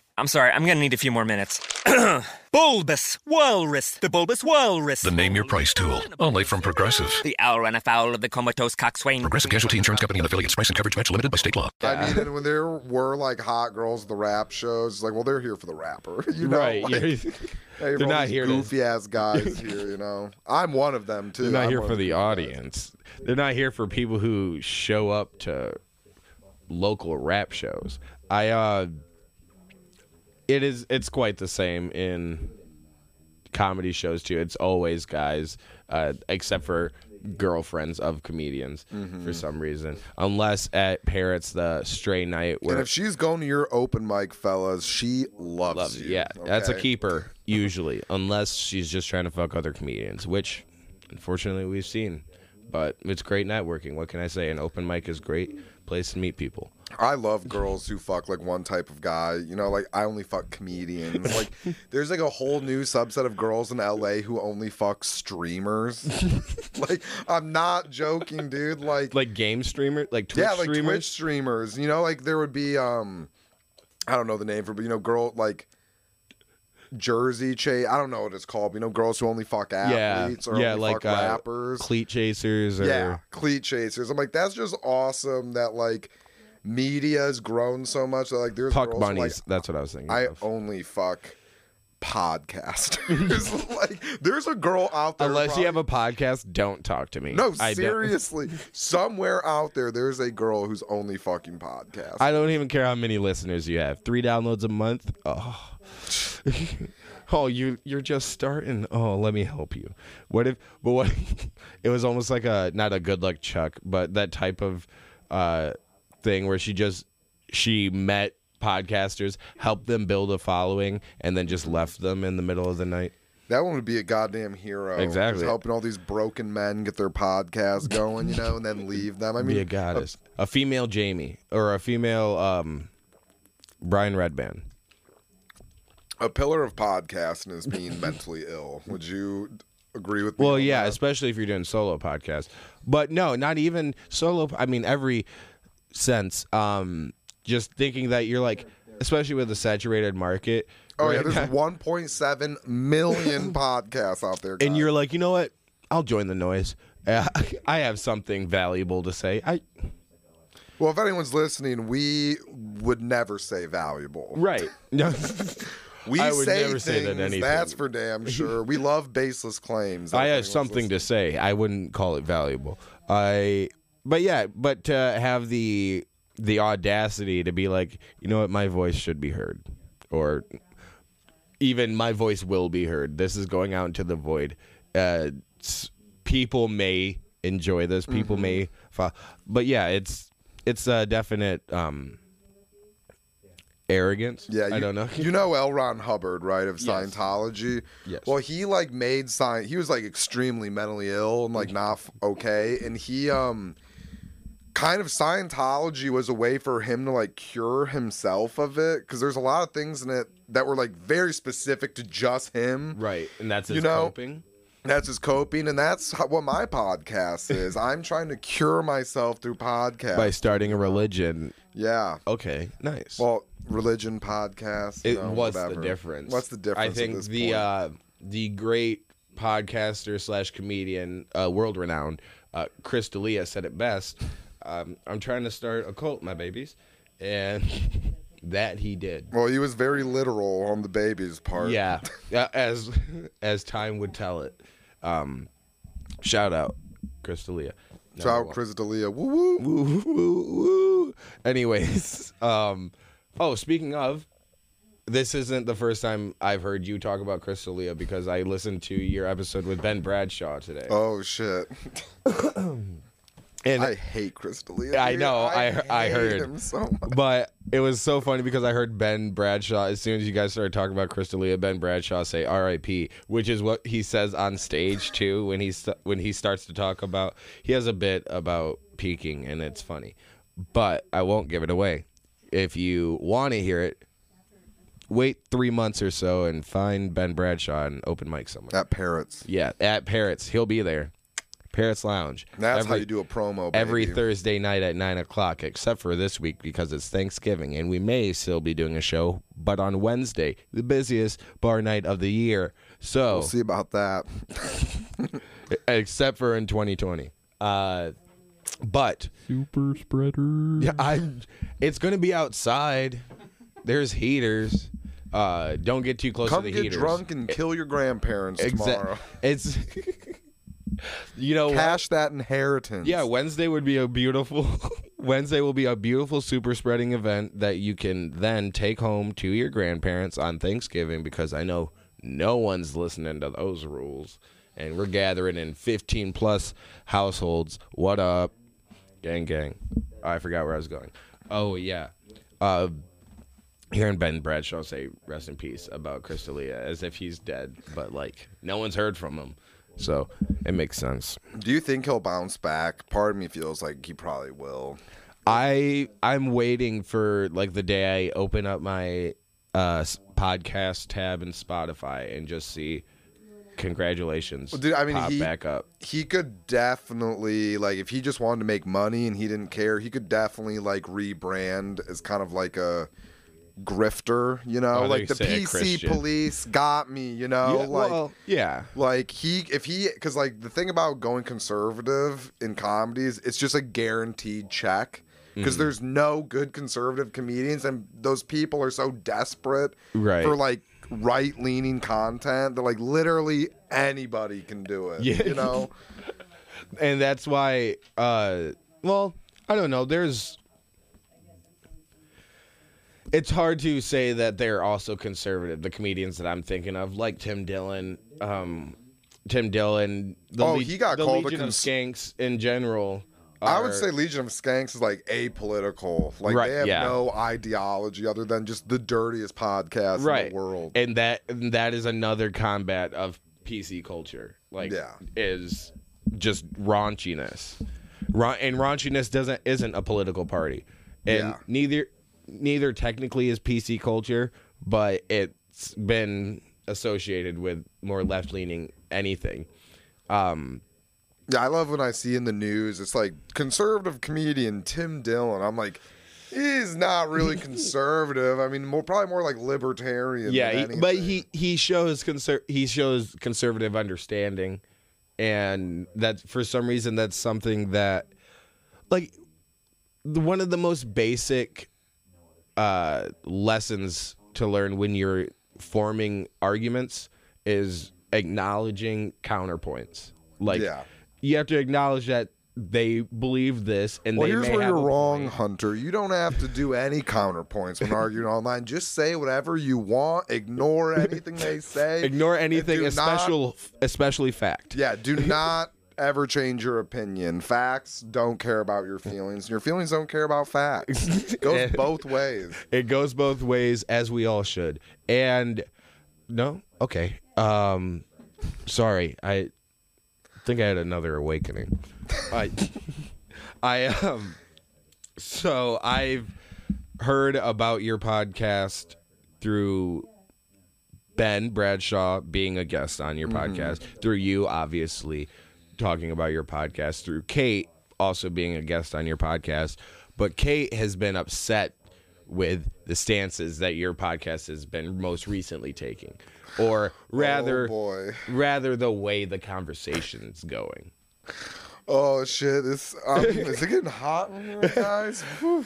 I'm sorry, I'm gonna need a few more minutes. [clears throat] bulbous Walrus, the Bulbous Walrus. The Name Your Price tool. Only from Progressive. The owl ran afoul of the comatose coxswain. Progressive Casualty Insurance Company and affiliates. Price and coverage match limited by state law. I mean, and when there were like hot girls at the rap shows, like, well, they're here for the rapper, [laughs] you know? right. Like, you're- [laughs] hey, They're not these here to- goofy ass guys [laughs] here, you know. I'm one of them too. They're not I'm here for the these guys. audience. They're not here for people who show up to local rap shows. I uh it is it's quite the same in comedy shows too. It's always guys uh except for girlfriends of comedians Mm-hmm. for some reason. Unless at Parrots the stray night And if she's going to your open mic, fellas, she loves, loves you. yeah, that's a keeper [laughs] usually unless she's just trying to fuck other comedians, which unfortunately we've seen. But it's great networking. What can I say? An open mic is great place to meet people. I love girls who fuck like one type of guy. You know, like I only fuck comedians. [laughs] Like there's like a whole new subset of girls in LA who only fuck streamers. [laughs] like I'm not joking, dude. Like, Like game streamer, like Twitch yeah, like streamers. Twitch streamers. You know, like there would be um I don't know the name for but you know, girl like Jersey chase. I don't know what it's called. But, you know, girls who only fuck yeah, athletes or yeah, only like fuck uh, rappers. cleat chasers, or Yeah, cleat chasers. I'm like, that's just awesome that like media has grown so much that like there's puck girls who, like. That's what I was thinking. I of. only fuck podcasters. [laughs] [laughs] like, there's a girl out there. Unless you have a podcast, don't talk to me. no, I seriously. [laughs] Somewhere out there, there's a girl who's only fucking podcast. I don't even care how many listeners you have. Three downloads a month. Oh, oh, you you're just starting. Oh, let me help you. What if? But what? it was almost like a not a good luck Chuck, but that type of uh, thing where she just she met podcasters, helped them build a following, and then just left them in the middle of the night. that one would be a goddamn hero. Just Exactly. helping all these broken men get their podcast going, you know, and then leave them. I mean, Be a goddess, a female Jamie or a female um, Brian Redban. a pillar of podcasting is being [laughs] mentally ill. Would you agree with me? Well, yeah, that? especially if you're doing solo podcasts. But no, not even solo. I mean, every sense. Um, just thinking that you're like, especially with a saturated market. Oh yeah, there's [laughs] 1.7 million [laughs] podcasts out there, and you're like, you know what? I'll join the noise. Uh, [laughs] I have something valuable to say. I well, if anyone's listening, we would never say valuable. right. No. We I would say never things, say that anything. That's for damn sure. We love baseless claims. I have something to say. I wouldn't call it valuable. I, but yeah, but to have the the audacity to be like, you know what, my voice should be heard, or even my voice will be heard. This is going out into the void. Uh, people may enjoy this. People Mm-hmm. may, fo- but yeah, it's it's a definite um, arrogance. Yeah, you, I don't know. you know L. Ron Hubbard, right, of Scientology. Yes. Well, he like made science. He was like extremely mentally ill and like not okay, and he um kind of Scientology was a way for him to like cure himself of it because there's a lot of things in it that were like very specific to just him. Right, and that's his You know, coping. That's his coping, and that's how, what my podcast [laughs] is. I'm trying to cure myself through podcast. By starting a religion. yeah. Okay, nice. Well, religion podcast. you It, know, what's whatever. the difference? What's the difference? I think the uh, the great podcaster slash comedian, uh, world renowned, uh, Chris D'Elia said it best. Um, I'm trying to start a cult, my babies, and [laughs] that he did. well, he was very literal on the babies part. [laughs] Yeah, as as time would tell it. Um, shout out, Chris D'Elia. Shout out Chris D'Elia. Woo woo. Woo, woo, woo. Anyways, [laughs] um, oh, speaking of, this isn't the first time I've heard you talk about Chris D'Elia because I listened to your episode with Ben Bradshaw today. Oh shit. [coughs] [coughs] [coughs] and I hate Chris D'Elia. I know, I- I hate heard. him so much. but it was so funny because I heard Ben Bradshaw as soon as you guys started talking about Chris D'Elia, Ben Bradshaw say R.I.P., which is what he says on stage too when he when he starts to talk about. He has a bit about peaking, and it's funny, but I won't give it away. If you want to hear it, wait three months or so and find Ben Bradshaw and open mic somewhere. At Parrots. yeah, at Parrots, he'll be there. Parrots Lounge. That's how Every- you do a promo. Baby. every Thursday night at nine o'clock, except for this week because it's Thanksgiving, and we may still be doing a show, but on Wednesday, the busiest bar night of the year. So, We'll see about that. [laughs] except for in 2020. Uh, but Super spreader. yeah, I'm. It's gonna be outside. There's heaters. Uh, don't get too close Come to the get heaters. drunk and kill your grandparents Exa- tomorrow. It's. [laughs] you know? Cash that inheritance. Yeah, Wednesday would be a beautiful [laughs] Wednesday will be a beautiful super spreading event that you can then take home to your grandparents on Thanksgiving because I know no one's listening to those rules. And we're gathering in 15 plus households. What up? Gang gang. I forgot where I was going. Oh yeah. Uh hearing Ben Bradshaw say rest in peace about Chris D'Elia as if he's dead, but like no one's heard from him. So it makes sense. Do you think he'll bounce back? Part of me feels like he probably will. I I'm waiting for like the day I open up my uh podcast tab in Spotify and just see congratulations. Well, dude, I mean, pop he- back up. He could definitely like if he just wanted to make money and he didn't care, he could definitely like rebrand as kind of like a grifter, you know, Oh, like the PC police got me, you know, yeah, like well, yeah. like he if he because like the thing about going conservative in comedies it's just a guaranteed check because Mm-hmm. there's no good conservative comedians and those people are so desperate Right. for like right leaning content that like literally anybody can do it Yeah. you know [laughs] And that's why uh well, I don't know, there's it's hard to say that they're also conservative, the comedians that I'm thinking of, like Tim Dillon, um Tim Dillon, the Oh, Le- he got the called a Legion of Skanks in general. I would say Legion of Skanks is like apolitical. Like Right, they have yeah. no ideology other than just the dirtiest podcast right. in the world. And that and that is another combat of PC culture. Like Yeah. is just raunchiness. Ra- and raunchiness doesn't isn't a political party. And Yeah. neither neither technically is PC culture, but it's been associated with more left leaning anything. Um Yeah, I love when I see in the news it's like conservative comedian Tim Dillon. I'm like, he's not really [laughs] conservative. I mean, more probably more like libertarian. yeah, he, but he he shows conser- he shows conservative understanding, and that for some reason that's something that, like, one of the most basic uh, lessons to learn when you're forming arguments is acknowledging counterpoints. Like, Yeah. you have to acknowledge that they believe this, and Well, they here's where you're wrong, point. Hunter. You don't have to do any counterpoints when arguing online. Just say whatever you want. Ignore anything they say. [laughs] Ignore anything, especially especially fact. Yeah, do [laughs] not ever change your opinion. Facts don't care about your feelings. Your feelings don't care about facts. It goes [laughs] both ways. It goes both ways, as we all should. And no, okay. Um, sorry, I think I had another awakening. I, I um, So I've heard about your podcast through Ben Bradshaw being a guest on your podcast, through you, obviously, talking about your podcast, through Kate also being a guest on your podcast. But Kate has been upset with the stances that your podcast has been most recently taking, or oh, rather, Oh rather the way the conversation's going. Oh shit! It's um, [laughs] is it getting hot in here, guys? Whew.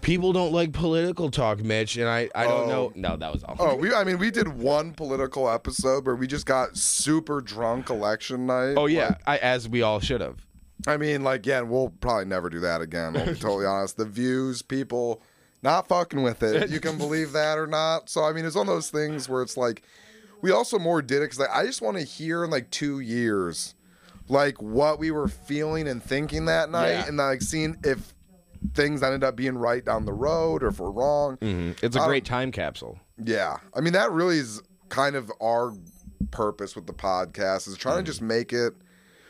People don't like political talk, Mitch, and I, I don't Oh. know. No, that was all. Oh, we I mean we did one political episode where we just got super drunk election night. Oh yeah, Like, I, as we all should have. I mean, like, yeah, we'll probably never do that again. I'll be totally [laughs] honest. The views, people not fucking with it. You can [laughs] believe that or not. So, I mean, it's one of those things where it's like, we also more did it because like, I just want to hear in like two years, like what we were feeling and thinking that night, Yeah. and like seeing if things ended up being right down the road or if we're wrong. Mm-hmm. It's a I great time capsule. Yeah. I mean, that really is kind of our purpose with the podcast is trying to mm-hmm. just make it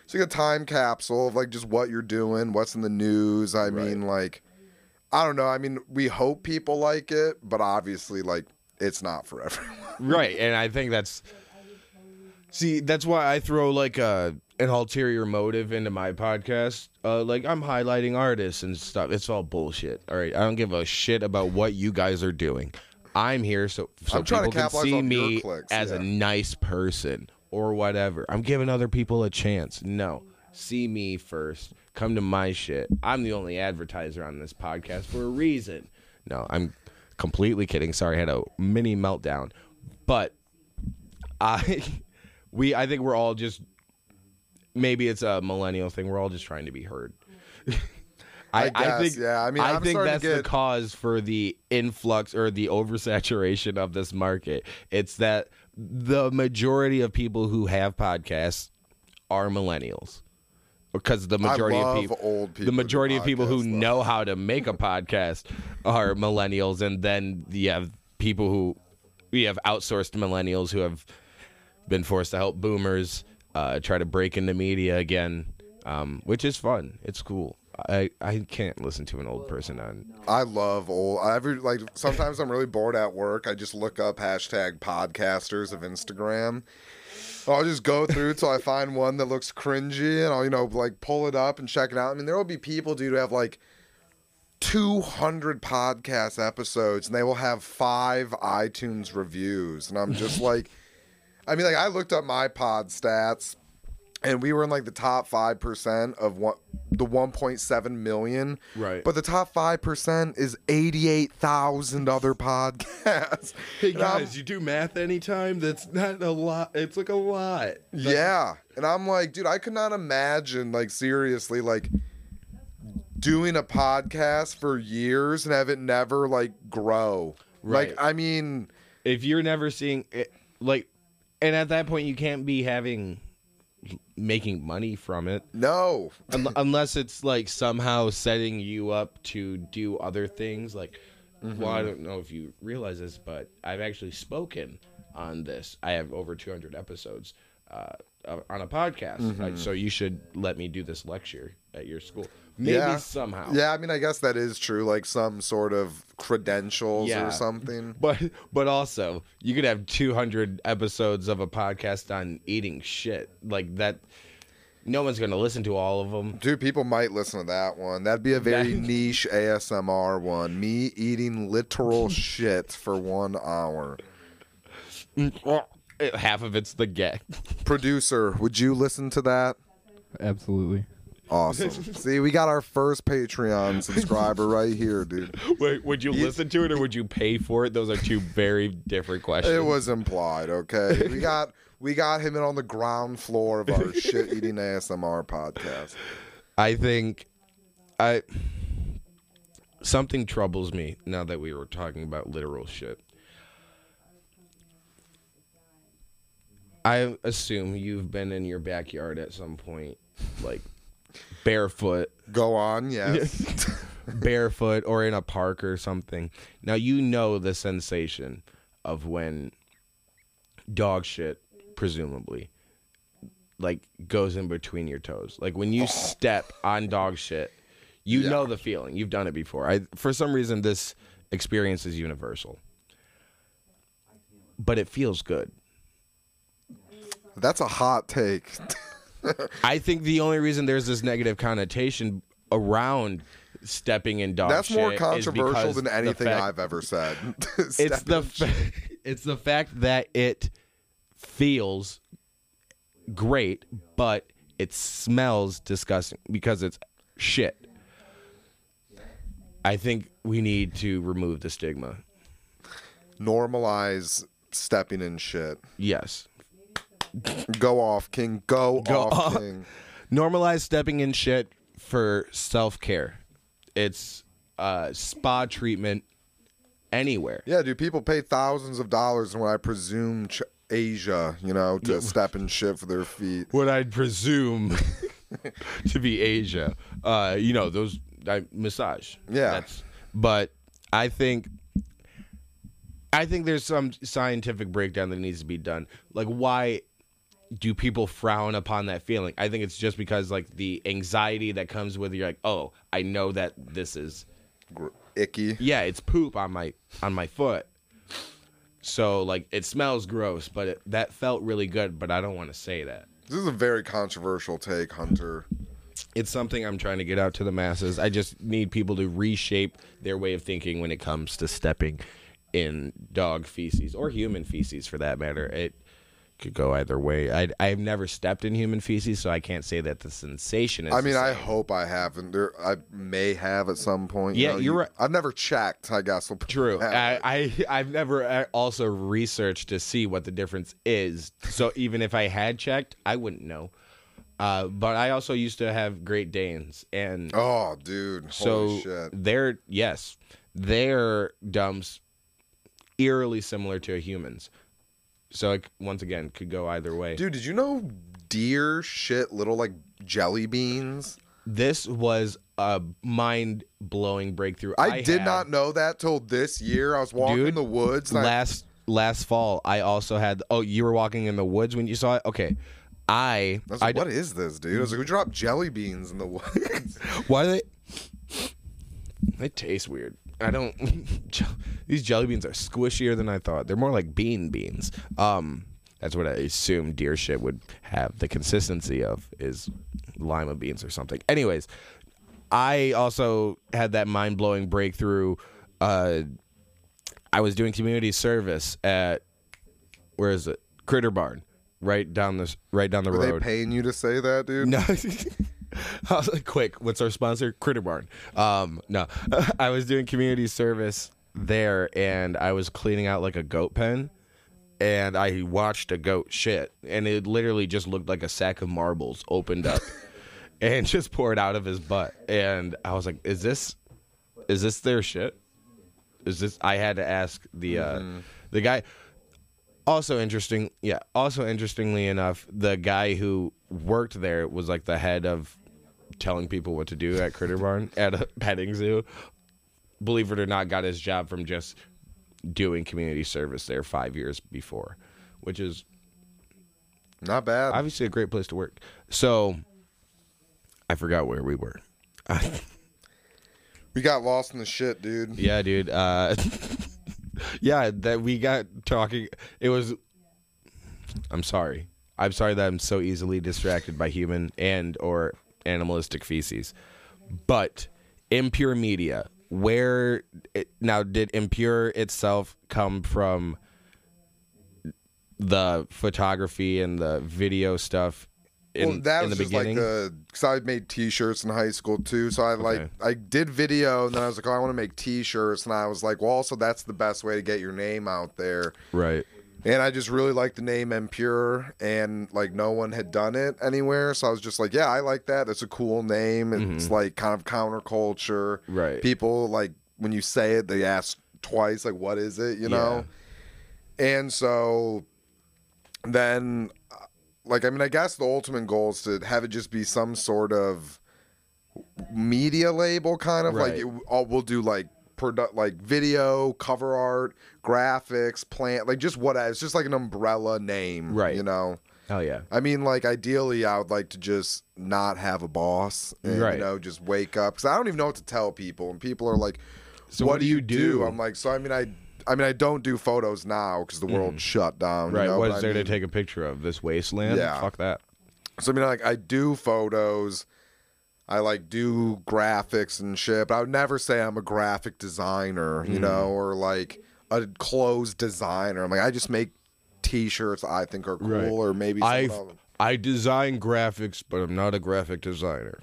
it's like a time capsule of like just what you're doing, what's in the news. I mean, like, I don't know. I mean, we hope people like it, but obviously, like, it's not for [laughs] everyone. right, and I think that's see that's why I throw like a an ulterior motive into my podcast. Uh, like I'm highlighting artists and stuff. It's all bullshit. All right, I don't give a shit about what you guys are doing. I'm here so so I'm people can see me clicks, as a nice person or whatever. I'm giving other people a chance. No, see me first. Come to my shit. I'm the only advertiser on this podcast for a reason. No, I'm completely kidding. Sorry, I had a mini meltdown. But I [laughs] we I think we're all just maybe it's a millennial thing. We're all just trying to be heard. I [laughs] guess, think yeah. I mean, I I'm think that's the cause for the influx or the oversaturation of this market. It's that the majority of people who have podcasts are millennials. Because the majority of people, people the who majority of people who though. know how to make a podcast are millennials, and then you have people who we have outsourced millennials who have been forced to help boomers uh, try to break into media again, um, which is fun. It's cool. I, I can't listen to an old person on. I love old. I ever like sometimes I'm really bored at work. I just look up hashtag podcasters of Instagram. I'll just go through till I find one that looks cringy, and I'll you know like pull it up and check it out. I mean, there will be people, dude, who have like 200 podcast episodes, and they will have five iTunes reviews, and I'm just [laughs] like, I mean, like I looked up my pod stats and we were in like the top 5% of what the 1.7 million Right. but the top 5% is 88,000 other podcasts [laughs] Hey And I'm- guys, you do math anytime? That's not a lot. It's like a lot. yeah and i'm like dude i could not imagine like seriously like doing a podcast for years and have it never like grow Right. like i mean If you're never seeing it, like, and at that point, you can't be having making money from it. no. Un- unless it's like somehow setting you up to do other things. Like well i don't know if you realize this but i've actually spoken on this. I have over 200 episodes uh, uh, on a podcast Uh, so you should let me do this lecture at your school maybe yeah somehow yeah i mean i guess that is true like some sort of credentials Yeah. or something but but also you could have 200 episodes of a podcast on eating shit like that no one's gonna listen to all of them Dude, people might listen to that one. That'd be a [laughs] very [laughs] niche ASMR one. Me eating literal [laughs] shit for one hour. [laughs] half of it's the gag [laughs] Producer, would you listen to that? Absolutely. Awesome. [laughs] See, we got our first Patreon subscriber right here, dude. Wait, would you listen to it or would you pay for it? Those are two very different questions. It was implied, okay? We got we got him in on the ground floor of our shit eating ASMR podcast. I think I something troubles me now that we were talking about literal shit. I assume you've been in your backyard at some point, like barefoot, Go on, yes. [laughs] barefoot, or in a park or something. Now you know the sensation of when dog shit, presumably, like goes in between your toes. Like when you step on dog shit, You Yeah. know the feeling. You've done it before. I for some reason this experience is universal. But it feels good. That's a hot take. [laughs] I think the only reason there's this negative connotation around stepping in dog That's more controversial than anything fact- I've ever said. [laughs] [laughs] it's the fa- it's the fact that it feels great, but it smells disgusting because it's shit. I think we need to remove the stigma. normalize stepping in shit. Yes. Go off, King. Go, Go off, off. King. Normalize stepping in shit for self care. It's uh, spa treatment anywhere. Yeah, dude. People pay thousands of dollars in what I presume Ch- Asia, you know, to step in shit for their feet. what I'd presume [laughs] to be Asia. Uh, you know, those I, massage. Yeah. That's, but I think I think there's some scientific breakdown that needs to be done. Like why do people frown upon that feeling? I think it's just because like the anxiety that comes with you're like, "Oh, I know that this is Gr- icky. yeah, it's poop on my on my foot." So like it smells gross, but it, that felt really good, but I don't want to say that. This is a very controversial take, Hunter. it's something I'm trying to get out to the masses. I just need people to reshape their way of thinking when it comes to stepping in dog feces or human feces for that matter. It could go either way. I I've never stepped in human feces, so I can't say that the sensation is. I mean, I hope I haven't. There, I may have at some point. Yeah, know, you're you- right. I've never checked. I guess. We'll True. [laughs] I. I I've never uh, also researched to see what the difference is. So [laughs] even if I had checked, I wouldn't know. Uh, but I also used to have Great Danes, and oh, dude. So shit. they're yes, their dumps eerily similar to a human's. So it, once again, could go either way. Dude, did you know deer shit little like jelly beans? This was a mind blowing breakthrough. I, did had- not know that till this year. I was walking in the woods. And I, last last fall. I also had. Oh, you were walking in the woods when you saw it. Okay, I. I was I what is this, dude? I was like, we dropped jelly beans in the woods. [laughs] Why do they? They taste weird. I don't. [laughs] these jelly beans are squishier than I thought. They're more like bean beans. Um, that's what I assume deer shit would have the consistency of is lima beans or something. Anyways, I also had that mind blowing breakthrough. Uh, I was doing community service at where is it? Critter Barn, right down this, right down the Were they road. paying you to say that, dude? No. [laughs] I was like, quick, what's our sponsor? Critter Barn. Um, no, [laughs] I was doing community service there and I was cleaning out like a goat pen and I watched a goat shit and it literally just looked like a sack of marbles opened up [laughs] and just poured out of his butt. And I was like, is this, is this their shit? Is this, I had to ask the, uh, the guy, also interesting yeah also interestingly enough the guy who worked there was like the head of telling people what to do at critter barn at a petting zoo believe it or not got his job from just doing community service there five years before which is Not bad. obviously a great place to work so i forgot where we were we got lost in the shit, dude. yeah dude uh [laughs] yeah that we got talking it was i'm sorry i'm sorry that i'm so easily distracted by human and or animalistic feces but impure media where it, now did impure itself come from the photography and the video stuff in, well, that in was the just beginning uh, like the because I made T-shirts in high school too. So I like Okay. I did video, and then I was like, oh, I want to make T-shirts, and I was like, well, also that's the best way to get your name out there. right And I just really liked the name Impure, and like no one had done it anywhere, so I was just like, yeah, I like that. That's a cool name. It's like kind of counterculture. Mm-hmm. Right. People like when you say it, they ask twice, like, what is it? You know. And so then, uh, like, I mean, I guess the ultimate goal is to have it just be some sort of media label, kind of like it, all we'll do like produ- like video, cover art, graphics, plant, like just what it's just like an umbrella name, Right. You know. Hell yeah. I mean, like ideally, I would like to just not have a boss, and, Right. You know, just wake up because I don't even know what to tell people, and people are like, So what do you do? I'm like, so I mean, I, I mean, I don't do photos now because the world shut down. you Mm. Right. know, what is I there mean- to take a picture of? This wasteland? Yeah. Fuck that. So I mean, like I do photos, I like do graphics and shit, but I would never say I'm a graphic designer, you Mm. know, or like a clothes designer. I'm like I just make T-shirts I think are cool, Right. or maybe I I design graphics, but I'm not a graphic designer.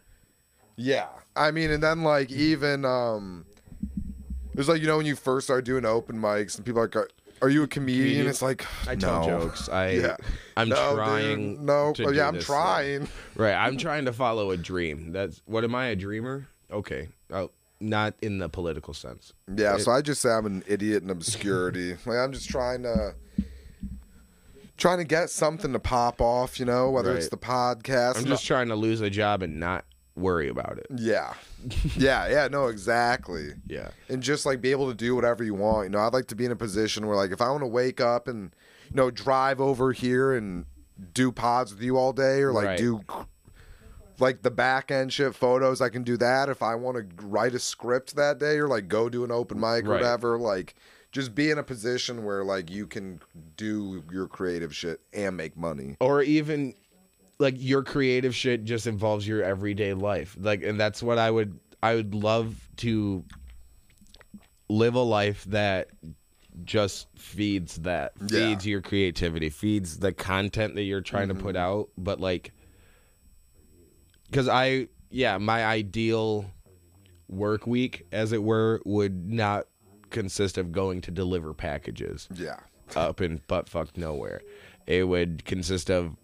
yeah. I mean, and then like even um, there's like you know when you first start doing open mics and people are like. Are, you a comedian? Comedian? It's like [sighs] I tell no. jokes. I [laughs] Yeah. I'm No, dude, trying. no. to Oh, yeah, I'm this trying. Right. I'm [laughs] trying to follow a dream. That's what am I a dreamer? Okay. Oh, not in the political sense. Yeah, It- so I just say I'm an idiot in obscurity. [laughs] like I'm just trying to trying to get something to pop off, you know, whether it's the podcast. I'm just trying to lose a job and not worry about it. yeah. [laughs] yeah, yeah, no, exactly. Yeah. And just like be able to do whatever you want. You know, I'd like to be in a position where like if I want to wake up and you know, drive over here and do pods with you all day or like Right. do like the back end shit photos, I can do that. If I want to write a script that day or like go do an open mic or Right. whatever, like just be in a position where like you can do your creative shit and make money. or even like your creative shit just involves your everyday life like and that's what i would i would love to live a life that just feeds that Yeah. feeds your creativity feeds the content that you're trying to put mm-hmm. out but like because i yeah my ideal work week as it were would not consist of going to deliver packages Yeah. up in buttfuck nowhere. It would consist of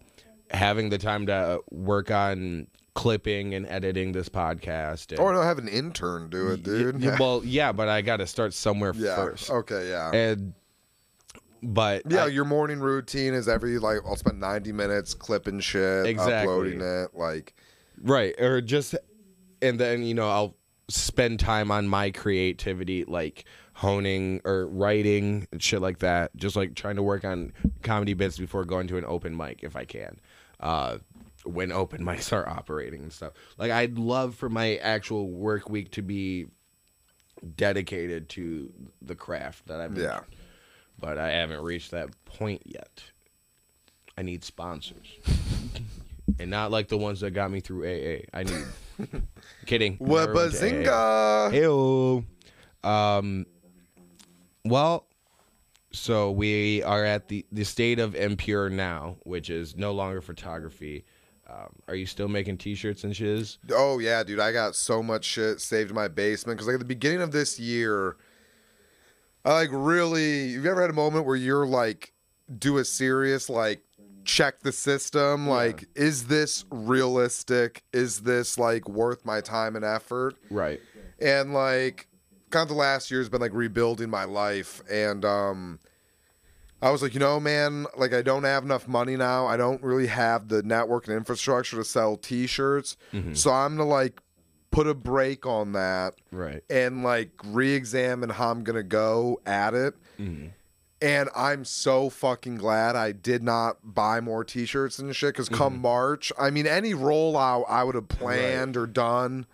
having the time to work on clipping and editing this podcast. And, Or no, have an intern do it, dude. Y- well, [laughs] yeah, but I got to start somewhere yeah. first. Okay, yeah. And but yeah, I- your morning routine is every like I'll spend 90 minutes clipping shit, Exactly. uploading it, like right or just and then you know I'll spend time on my creativity like honing or writing and shit like that just like trying to work on comedy bits before going to an open mic if i can uh when open [laughs] mics are operating and stuff like i'd love for my actual work week to be dedicated to the craft that i'm Yeah. but i haven't reached that point yet i need sponsors [laughs] and not like the ones that got me through aa i need [laughs] kidding what Never went to AA. bazinga. Heyo. Um. Well, so we are at the the state of impure now, which is no longer photography. Um, are you still making T-shirts and shiz? Oh yeah, dude, I got so much shit saved in my basement because like at the beginning of this year, I like really. Have you ever had a moment where you're like, do a serious like check the system? Like, is this realistic? Is this like worth my time and effort? Right. and like kind of the last year has been like rebuilding my life and um I was like, you know, man, like I don't have enough money now. I don't really have the network and infrastructure to sell t-shirts. Mm-hmm. So I'm going to like put a break on that Right. and like re-examine how I'm going to go at it. Mm-hmm. And I'm so fucking glad I did not buy more t-shirts and shit cuz come mm-hmm. March, I mean any rollout I would have planned or done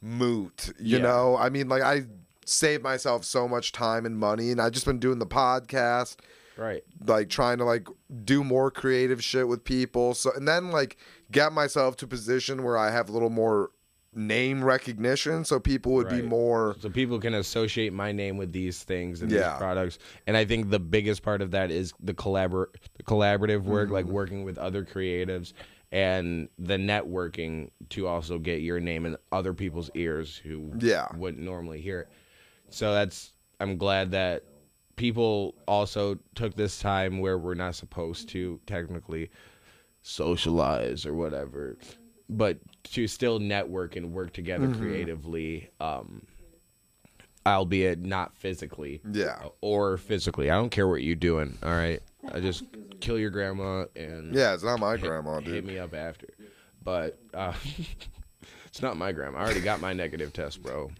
moot, you Yeah. know? I mean like I saved myself so much time and money and I've just been doing the podcast Right. like trying to like do more creative shit with people so and then like get myself to a position where I have a little more name recognition so people would be more So people can associate my name with these things and Yeah. these products, and I think the biggest part of that is the collabor- the collaborative work, like Mm-hmm. working with other creatives, and the networking to also get your name in other people's ears who Yeah. wouldn't normally hear it. So that's I'm glad that people also took this time where we're not supposed to technically socialize or whatever, but to still network and work together Mm-hmm. creatively, um, albeit not physically. Yeah. Or physically. I don't care what you're doing. All right. I just kill your grandma and Yeah, it's not my hit- grandma, Hit me up after. But uh, [laughs] it's not my grandma. I already got my negative test, bro.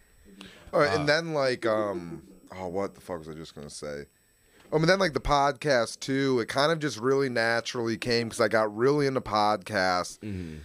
All right, Uh, and then like um oh what the fuck was I just going to say? Oh, but then like the podcast too, it kind of just really naturally came because I got really into podcasts. Mm-hmm.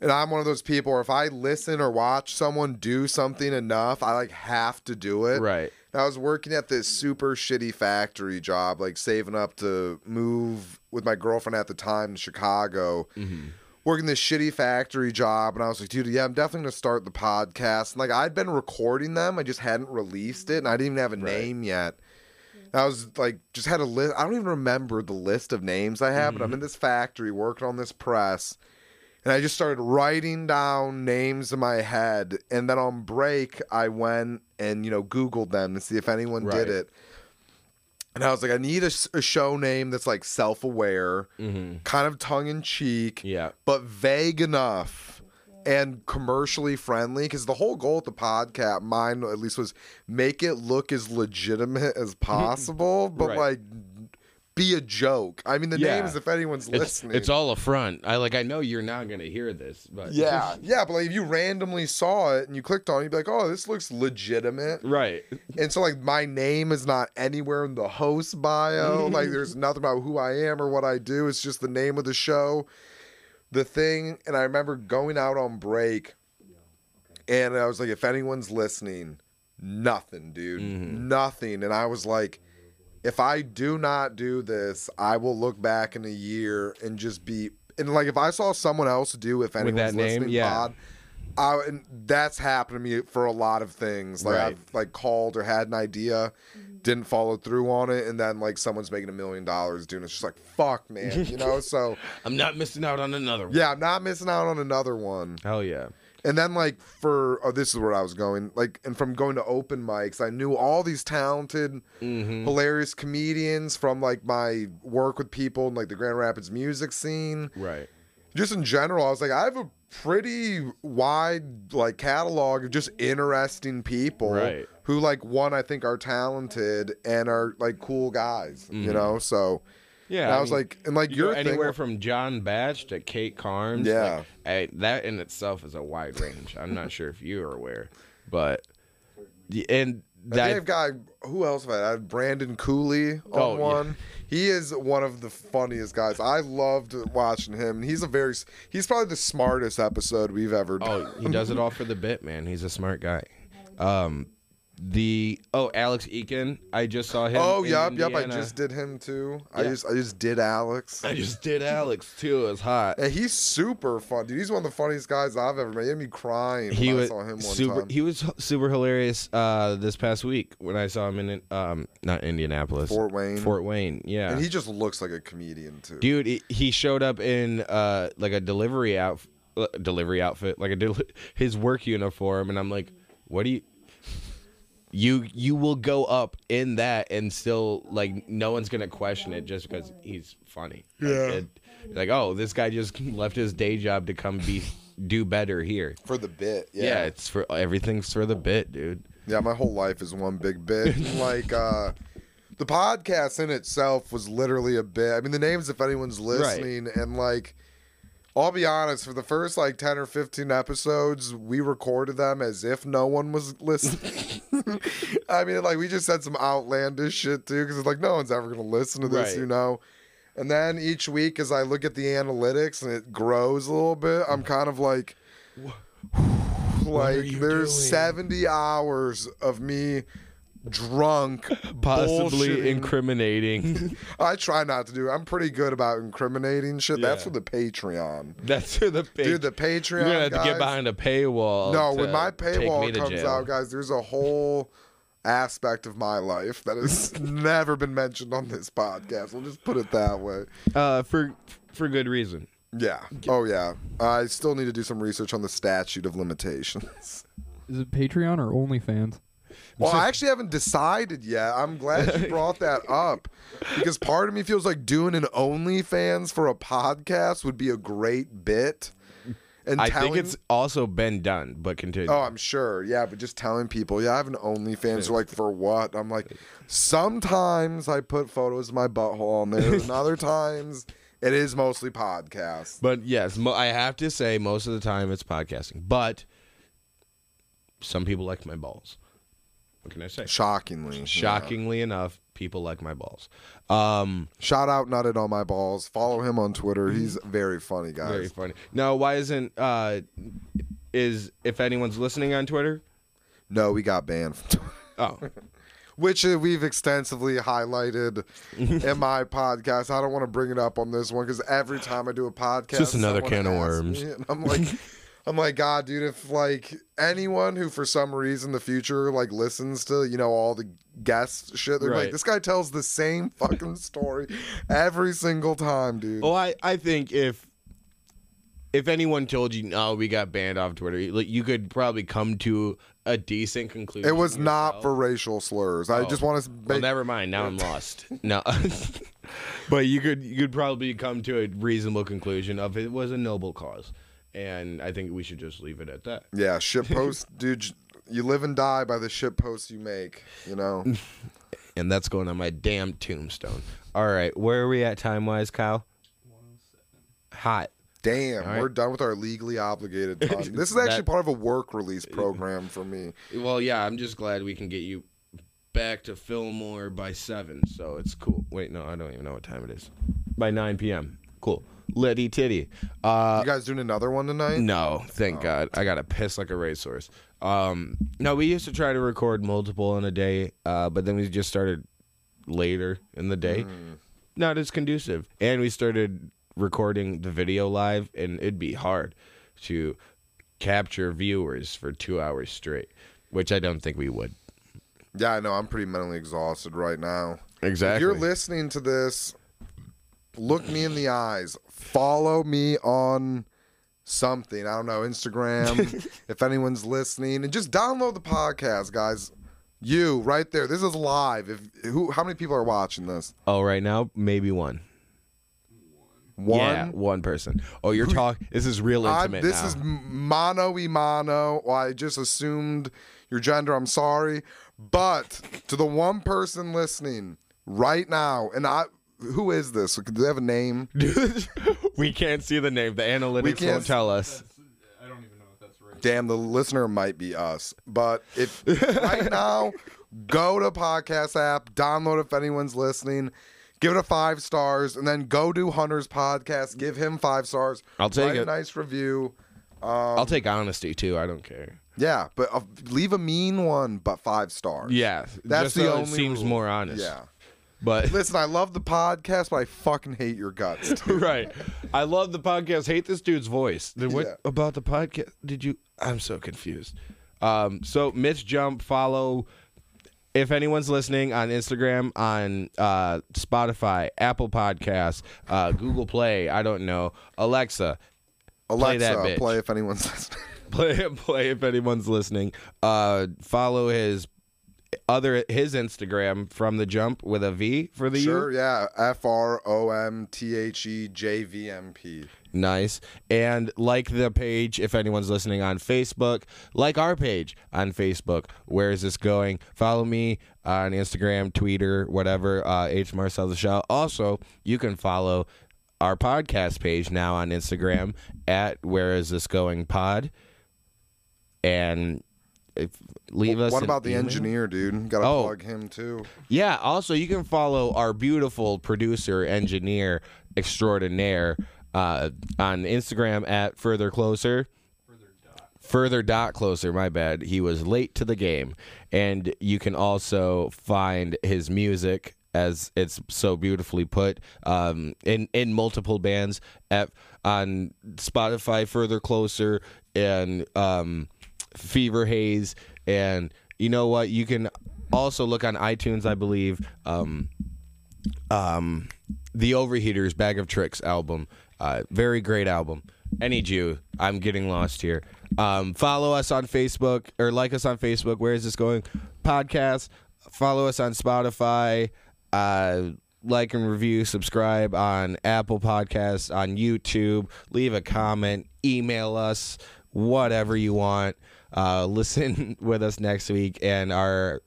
And I'm one of those people where if I listen or watch someone do something enough, I like have to do it. Right. And I was working at this super shitty factory job, like saving up to move with my girlfriend at the time to Chicago. Mm-hmm. Working this shitty factory job, and I was like, dude, yeah, I'm definitely gonna start the podcast. And like I'd been recording them, I just hadn't released it, and I didn't even have a name yet. And I was like, just had a list. I don't even remember the list of names I have, but I'm mm-hmm. in this factory working on this press, and I just started writing down names in my head. And then on break, I went and you know Googled them to see if anyone Right. did it. And I was like, I need a show name that's like self-aware, mm-hmm. kind of tongue-in-cheek, Yeah. but vague enough and commercially friendly. Because the whole goal of the podcast, mine at least, was make it look as legitimate as mm-hmm. possible, but Right. like be a joke. I mean, the Yeah. names, if anyone's It's, listening, it's all a front. I like. I know you're not gonna hear this, but yeah, yeah. But like, if you randomly saw it and you clicked on, it, you'd be like, "Oh, this looks legitimate." right. And so, like, my name is not anywhere in the host bio. [laughs] like, there's nothing about who I am or what I do. It's just the name of the show, the thing. And I remember going out on break, and I was like, if anyone's listening, nothing, dude, mm-hmm. nothing. And I was like, if I do not do this, I will look back in a year and just be. And like, if I saw someone else do, if anyone's that name, listening, yeah. pod, I, and that's happened to me for a lot of things. Like Right. I've like called or had an idea, mm-hmm. didn't follow through on it, and then like someone's making a million dollars doing it. It's just like fuck, man, you [laughs] know. So I'm not missing out on another one. yeah, I'm not missing out on another one. Hell yeah. And then like for oh, this is where I was going. Like, and from going to open mics, I knew all these talented, Mm-hmm. hilarious comedians from like my work with people in like the Grand Rapids music scene Right. just in general, I was like, I have a pretty wide like catalog of just interesting people Right. who like one I think are talented and are like cool guys, you know. So Yeah. and I was mean, like, and like you your thing, anywhere from John Batch to Kate Carnes. Yeah. like, I, that in itself is a wide range. I'm not sure if you are aware, but and I that think I've got who else have I? I have Brandon Cooley on Oh, yeah. one. He is one of the funniest guys. I loved watching him. He's a very he's probably the smartest episode we've ever done. oh, he does it all [laughs] for the bit, man. He's a smart guy. Um, the oh Alex Eakin, I just saw him. Oh, yep, yep. I just did him too. I just I just did Alex. I just did Alex too. It was hot. And he's super fun, dude. He's one of the funniest guys I've ever met. He had me crying when he I was saw him one super. time. He was super hilarious uh, this past week when I saw him in um not Indianapolis, Fort Wayne. Fort Wayne, yeah. and he just looks like a comedian too. Dude, he- he showed up in uh like a delivery out uh, delivery outfit, like a del- [laughs] his work uniform, and I'm like, what do you? You you will go up in that and still like no one's gonna question it just because he's funny. Like, Yeah. it- like oh this guy just [laughs] left his day job to come be do better here. for the bit, Yeah, yeah. it's for everything's for the bit, dude. Yeah, my whole life is one big bit. [laughs] like uh the podcast in itself was literally a bit. I mean, the names if anyone's listening, and like. I'll be honest, for the first like 10 or 15 episodes, we recorded them as if no one was [laughs] listening. [laughs] I mean, like, we just said some outlandish shit too, because it's like, no one's ever going to listen to this, Right. you know? And then each week, as I look at the analytics and it grows a little bit, I'm kind of like, [sighs] like, there's doing? 70 hours of me drunk, Possibly bullshitting. incriminating. [laughs] I try not to do it. I'm pretty good about incriminating shit. That's for the Patreon. That's for the page. Dude, the Patreon. You're gonna have to get behind a paywall. No, to when my paywall comes jail. out, guys, there's a whole aspect of my life that has [laughs] never been mentioned on this podcast. We'll just put it that way. uh, for for good reason. Yeah. Oh yeah. I still need to do some research on the statute of limitations. Is it Patreon or OnlyFans? Well, I [laughs] actually haven't decided yet. I'm glad you brought that up because part of me feels like doing an OnlyFans for a podcast would be a great bit. And I telling, think it's also been done, but continue. Oh, I'm sure. Yeah, but just telling people, yeah, I have an OnlyFans. They're like, for what? I'm like, sometimes I put photos of my butthole on there, and other [laughs] times it is mostly podcasts. But yes, mo- I have to say most of the time it's podcasting. But some people like my balls. What can I say? Shockingly. yeah. Shockingly enough, people like my balls. Um, Shout out Nutted on my balls. Follow him on Twitter. He's very funny, guys. very funny. No, why isn't uh, is if anyone's listening on Twitter? No, we got banned from Twitter. Oh, [laughs] Which uh, we've extensively highlighted [laughs] in my podcast. I don't want to bring it up on this one because every time I do a podcast, Just another can of worms. and I'm like, [laughs] I'm like, God, dude, if like anyone who for some reason the future like listens to you know all the guest shit, they're Right. like, this guy tells the same [laughs] fucking story every single time, dude. well, I I think if if anyone told you no, we got banned off Twitter, you you could probably come to a decent conclusion. It was not for racial slurs. I Oh. just want to. Well, never mind. Now I'm lost. [laughs] No, [laughs] but you could you could probably come to a reasonable conclusion of it was a noble cause, and I think we should just leave it at that. Yeah, shit [laughs] post, dude. You live and die by the shit posts you make. You know. [laughs] And that's going on my damn tombstone. All right, where are we at time wise, Kyle? Oh Hot. Damn, All right. we're done with our legally obligated [laughs] time. This is actually That- part of a work release program for me. Well, yeah, I'm just glad we can get you back to Fillmore by seven, so it's cool. Wait, no, I don't even know what time it is. By 9 p.m. Cool. Litty titty. Uh, You guys doing another one tonight? No, Oh. thank God. I got to piss like a racehorse. Um, no, we used to try to record multiple in a day, uh, but then we just started later in the day. Mm. Not as conducive. And we started recording the video live, and it'd be hard to capture viewers for two hours straight, which I don't think we would. Yeah, I know. I'm pretty mentally exhausted right now. If Exactly. you're listening to this, look me in the eyes. Follow me on something. I don't know, Instagram. [laughs] if anyone's listening, and just download the podcast, guys. You right there. This is live. If who? How many people are watching this? Oh, right now, maybe one. One. Yeah, one person. Oh, you're talking. This is real I'm- intimate this now. is mono y mono. Well, I just assumed your gender. I'm sorry, but to the one person listening right now, and I, who is this? Do they have a name? [laughs] we can't see the name. The analytics won't tell us. We can't won't tell us. Damn, the listener might be us. But if right now, go to podcast app, download if anyone's listening, give it a five stars, and then go do Hunter's podcast, give him five stars. I'll take write it. a nice review. I'll take honesty too. I don't care. Yeah, but uh, leave a mean one, but five stars. Yeah, That's just the so only it seems rule. more honest. Yeah. But [laughs] Listen, I love the podcast, but I fucking hate your guts. [laughs] dude. right. I love the podcast. Hate this dude's voice. Then what Yeah. about the podcast? Did you? I'm so confused. Um. So Mitch Jump follow. If anyone's listening on Instagram, on uh, Spotify, Apple Podcasts, uh, Google Play, I don't know, Alexa, Play Alexa, bitch. play if anyone's [laughs] listening. play play if anyone's listening. Uh, follow his other his Instagram from the jump with a V for the Sure, U. yeah. F R O M T H E J V M P. Nice. And like the page if anyone's listening on Facebook, like our page on Facebook. Where is this going? Follow me on Instagram, Twitter, whatever. Uh, H Marcel the Show. Also, you can follow our podcast page now on Instagram at Where Is This Going Pod. And if, leave us. What about the email. engineer, dude? Gotta Oh. plug him too. Yeah. Also, you can follow our beautiful producer, engineer extraordinaire uh, on Instagram at Further Closer. Further dot closer, my bad. He was late to the game. And you can also find his music, as it's so beautifully put, um, in, in multiple bands at on Spotify, Further Closer, and um, Fever Haze. And you know what? You can also look on iTunes, I believe. Um, um, the Overheaters Bag of Tricks album. Uh, very great album. Any Jew. I'm getting lost here. Um, follow us on Facebook or like us on Facebook. Where is this going? Podcast. Follow us on Spotify. Uh, like and review, subscribe on Apple Podcasts, on YouTube. Leave a comment. Email us. Whatever you want. Uh, [laughs] listen with us next week, and our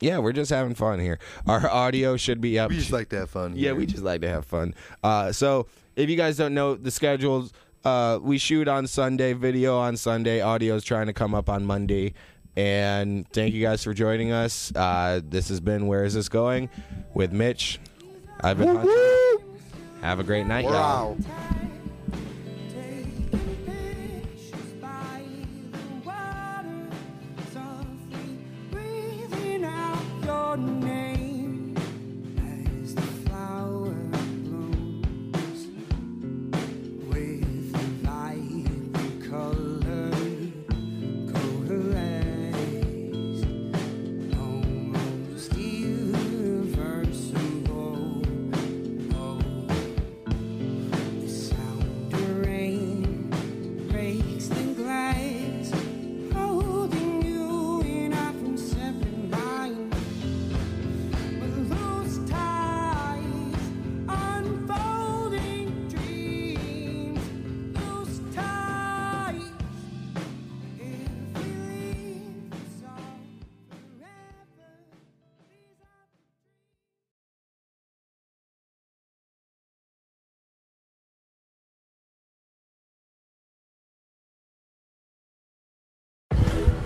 yeah, we're just having fun here. Our audio should be up. We just like to have fun. Yeah, here. we just like to have fun. Uh, so if you guys don't know the schedules, uh, we shoot on Sunday, video on Sunday, audio is trying to come up on Monday, And thank you guys for joining us. Uh, this has been Where Is This Going with Mitch. I've been Have a great night, y'all.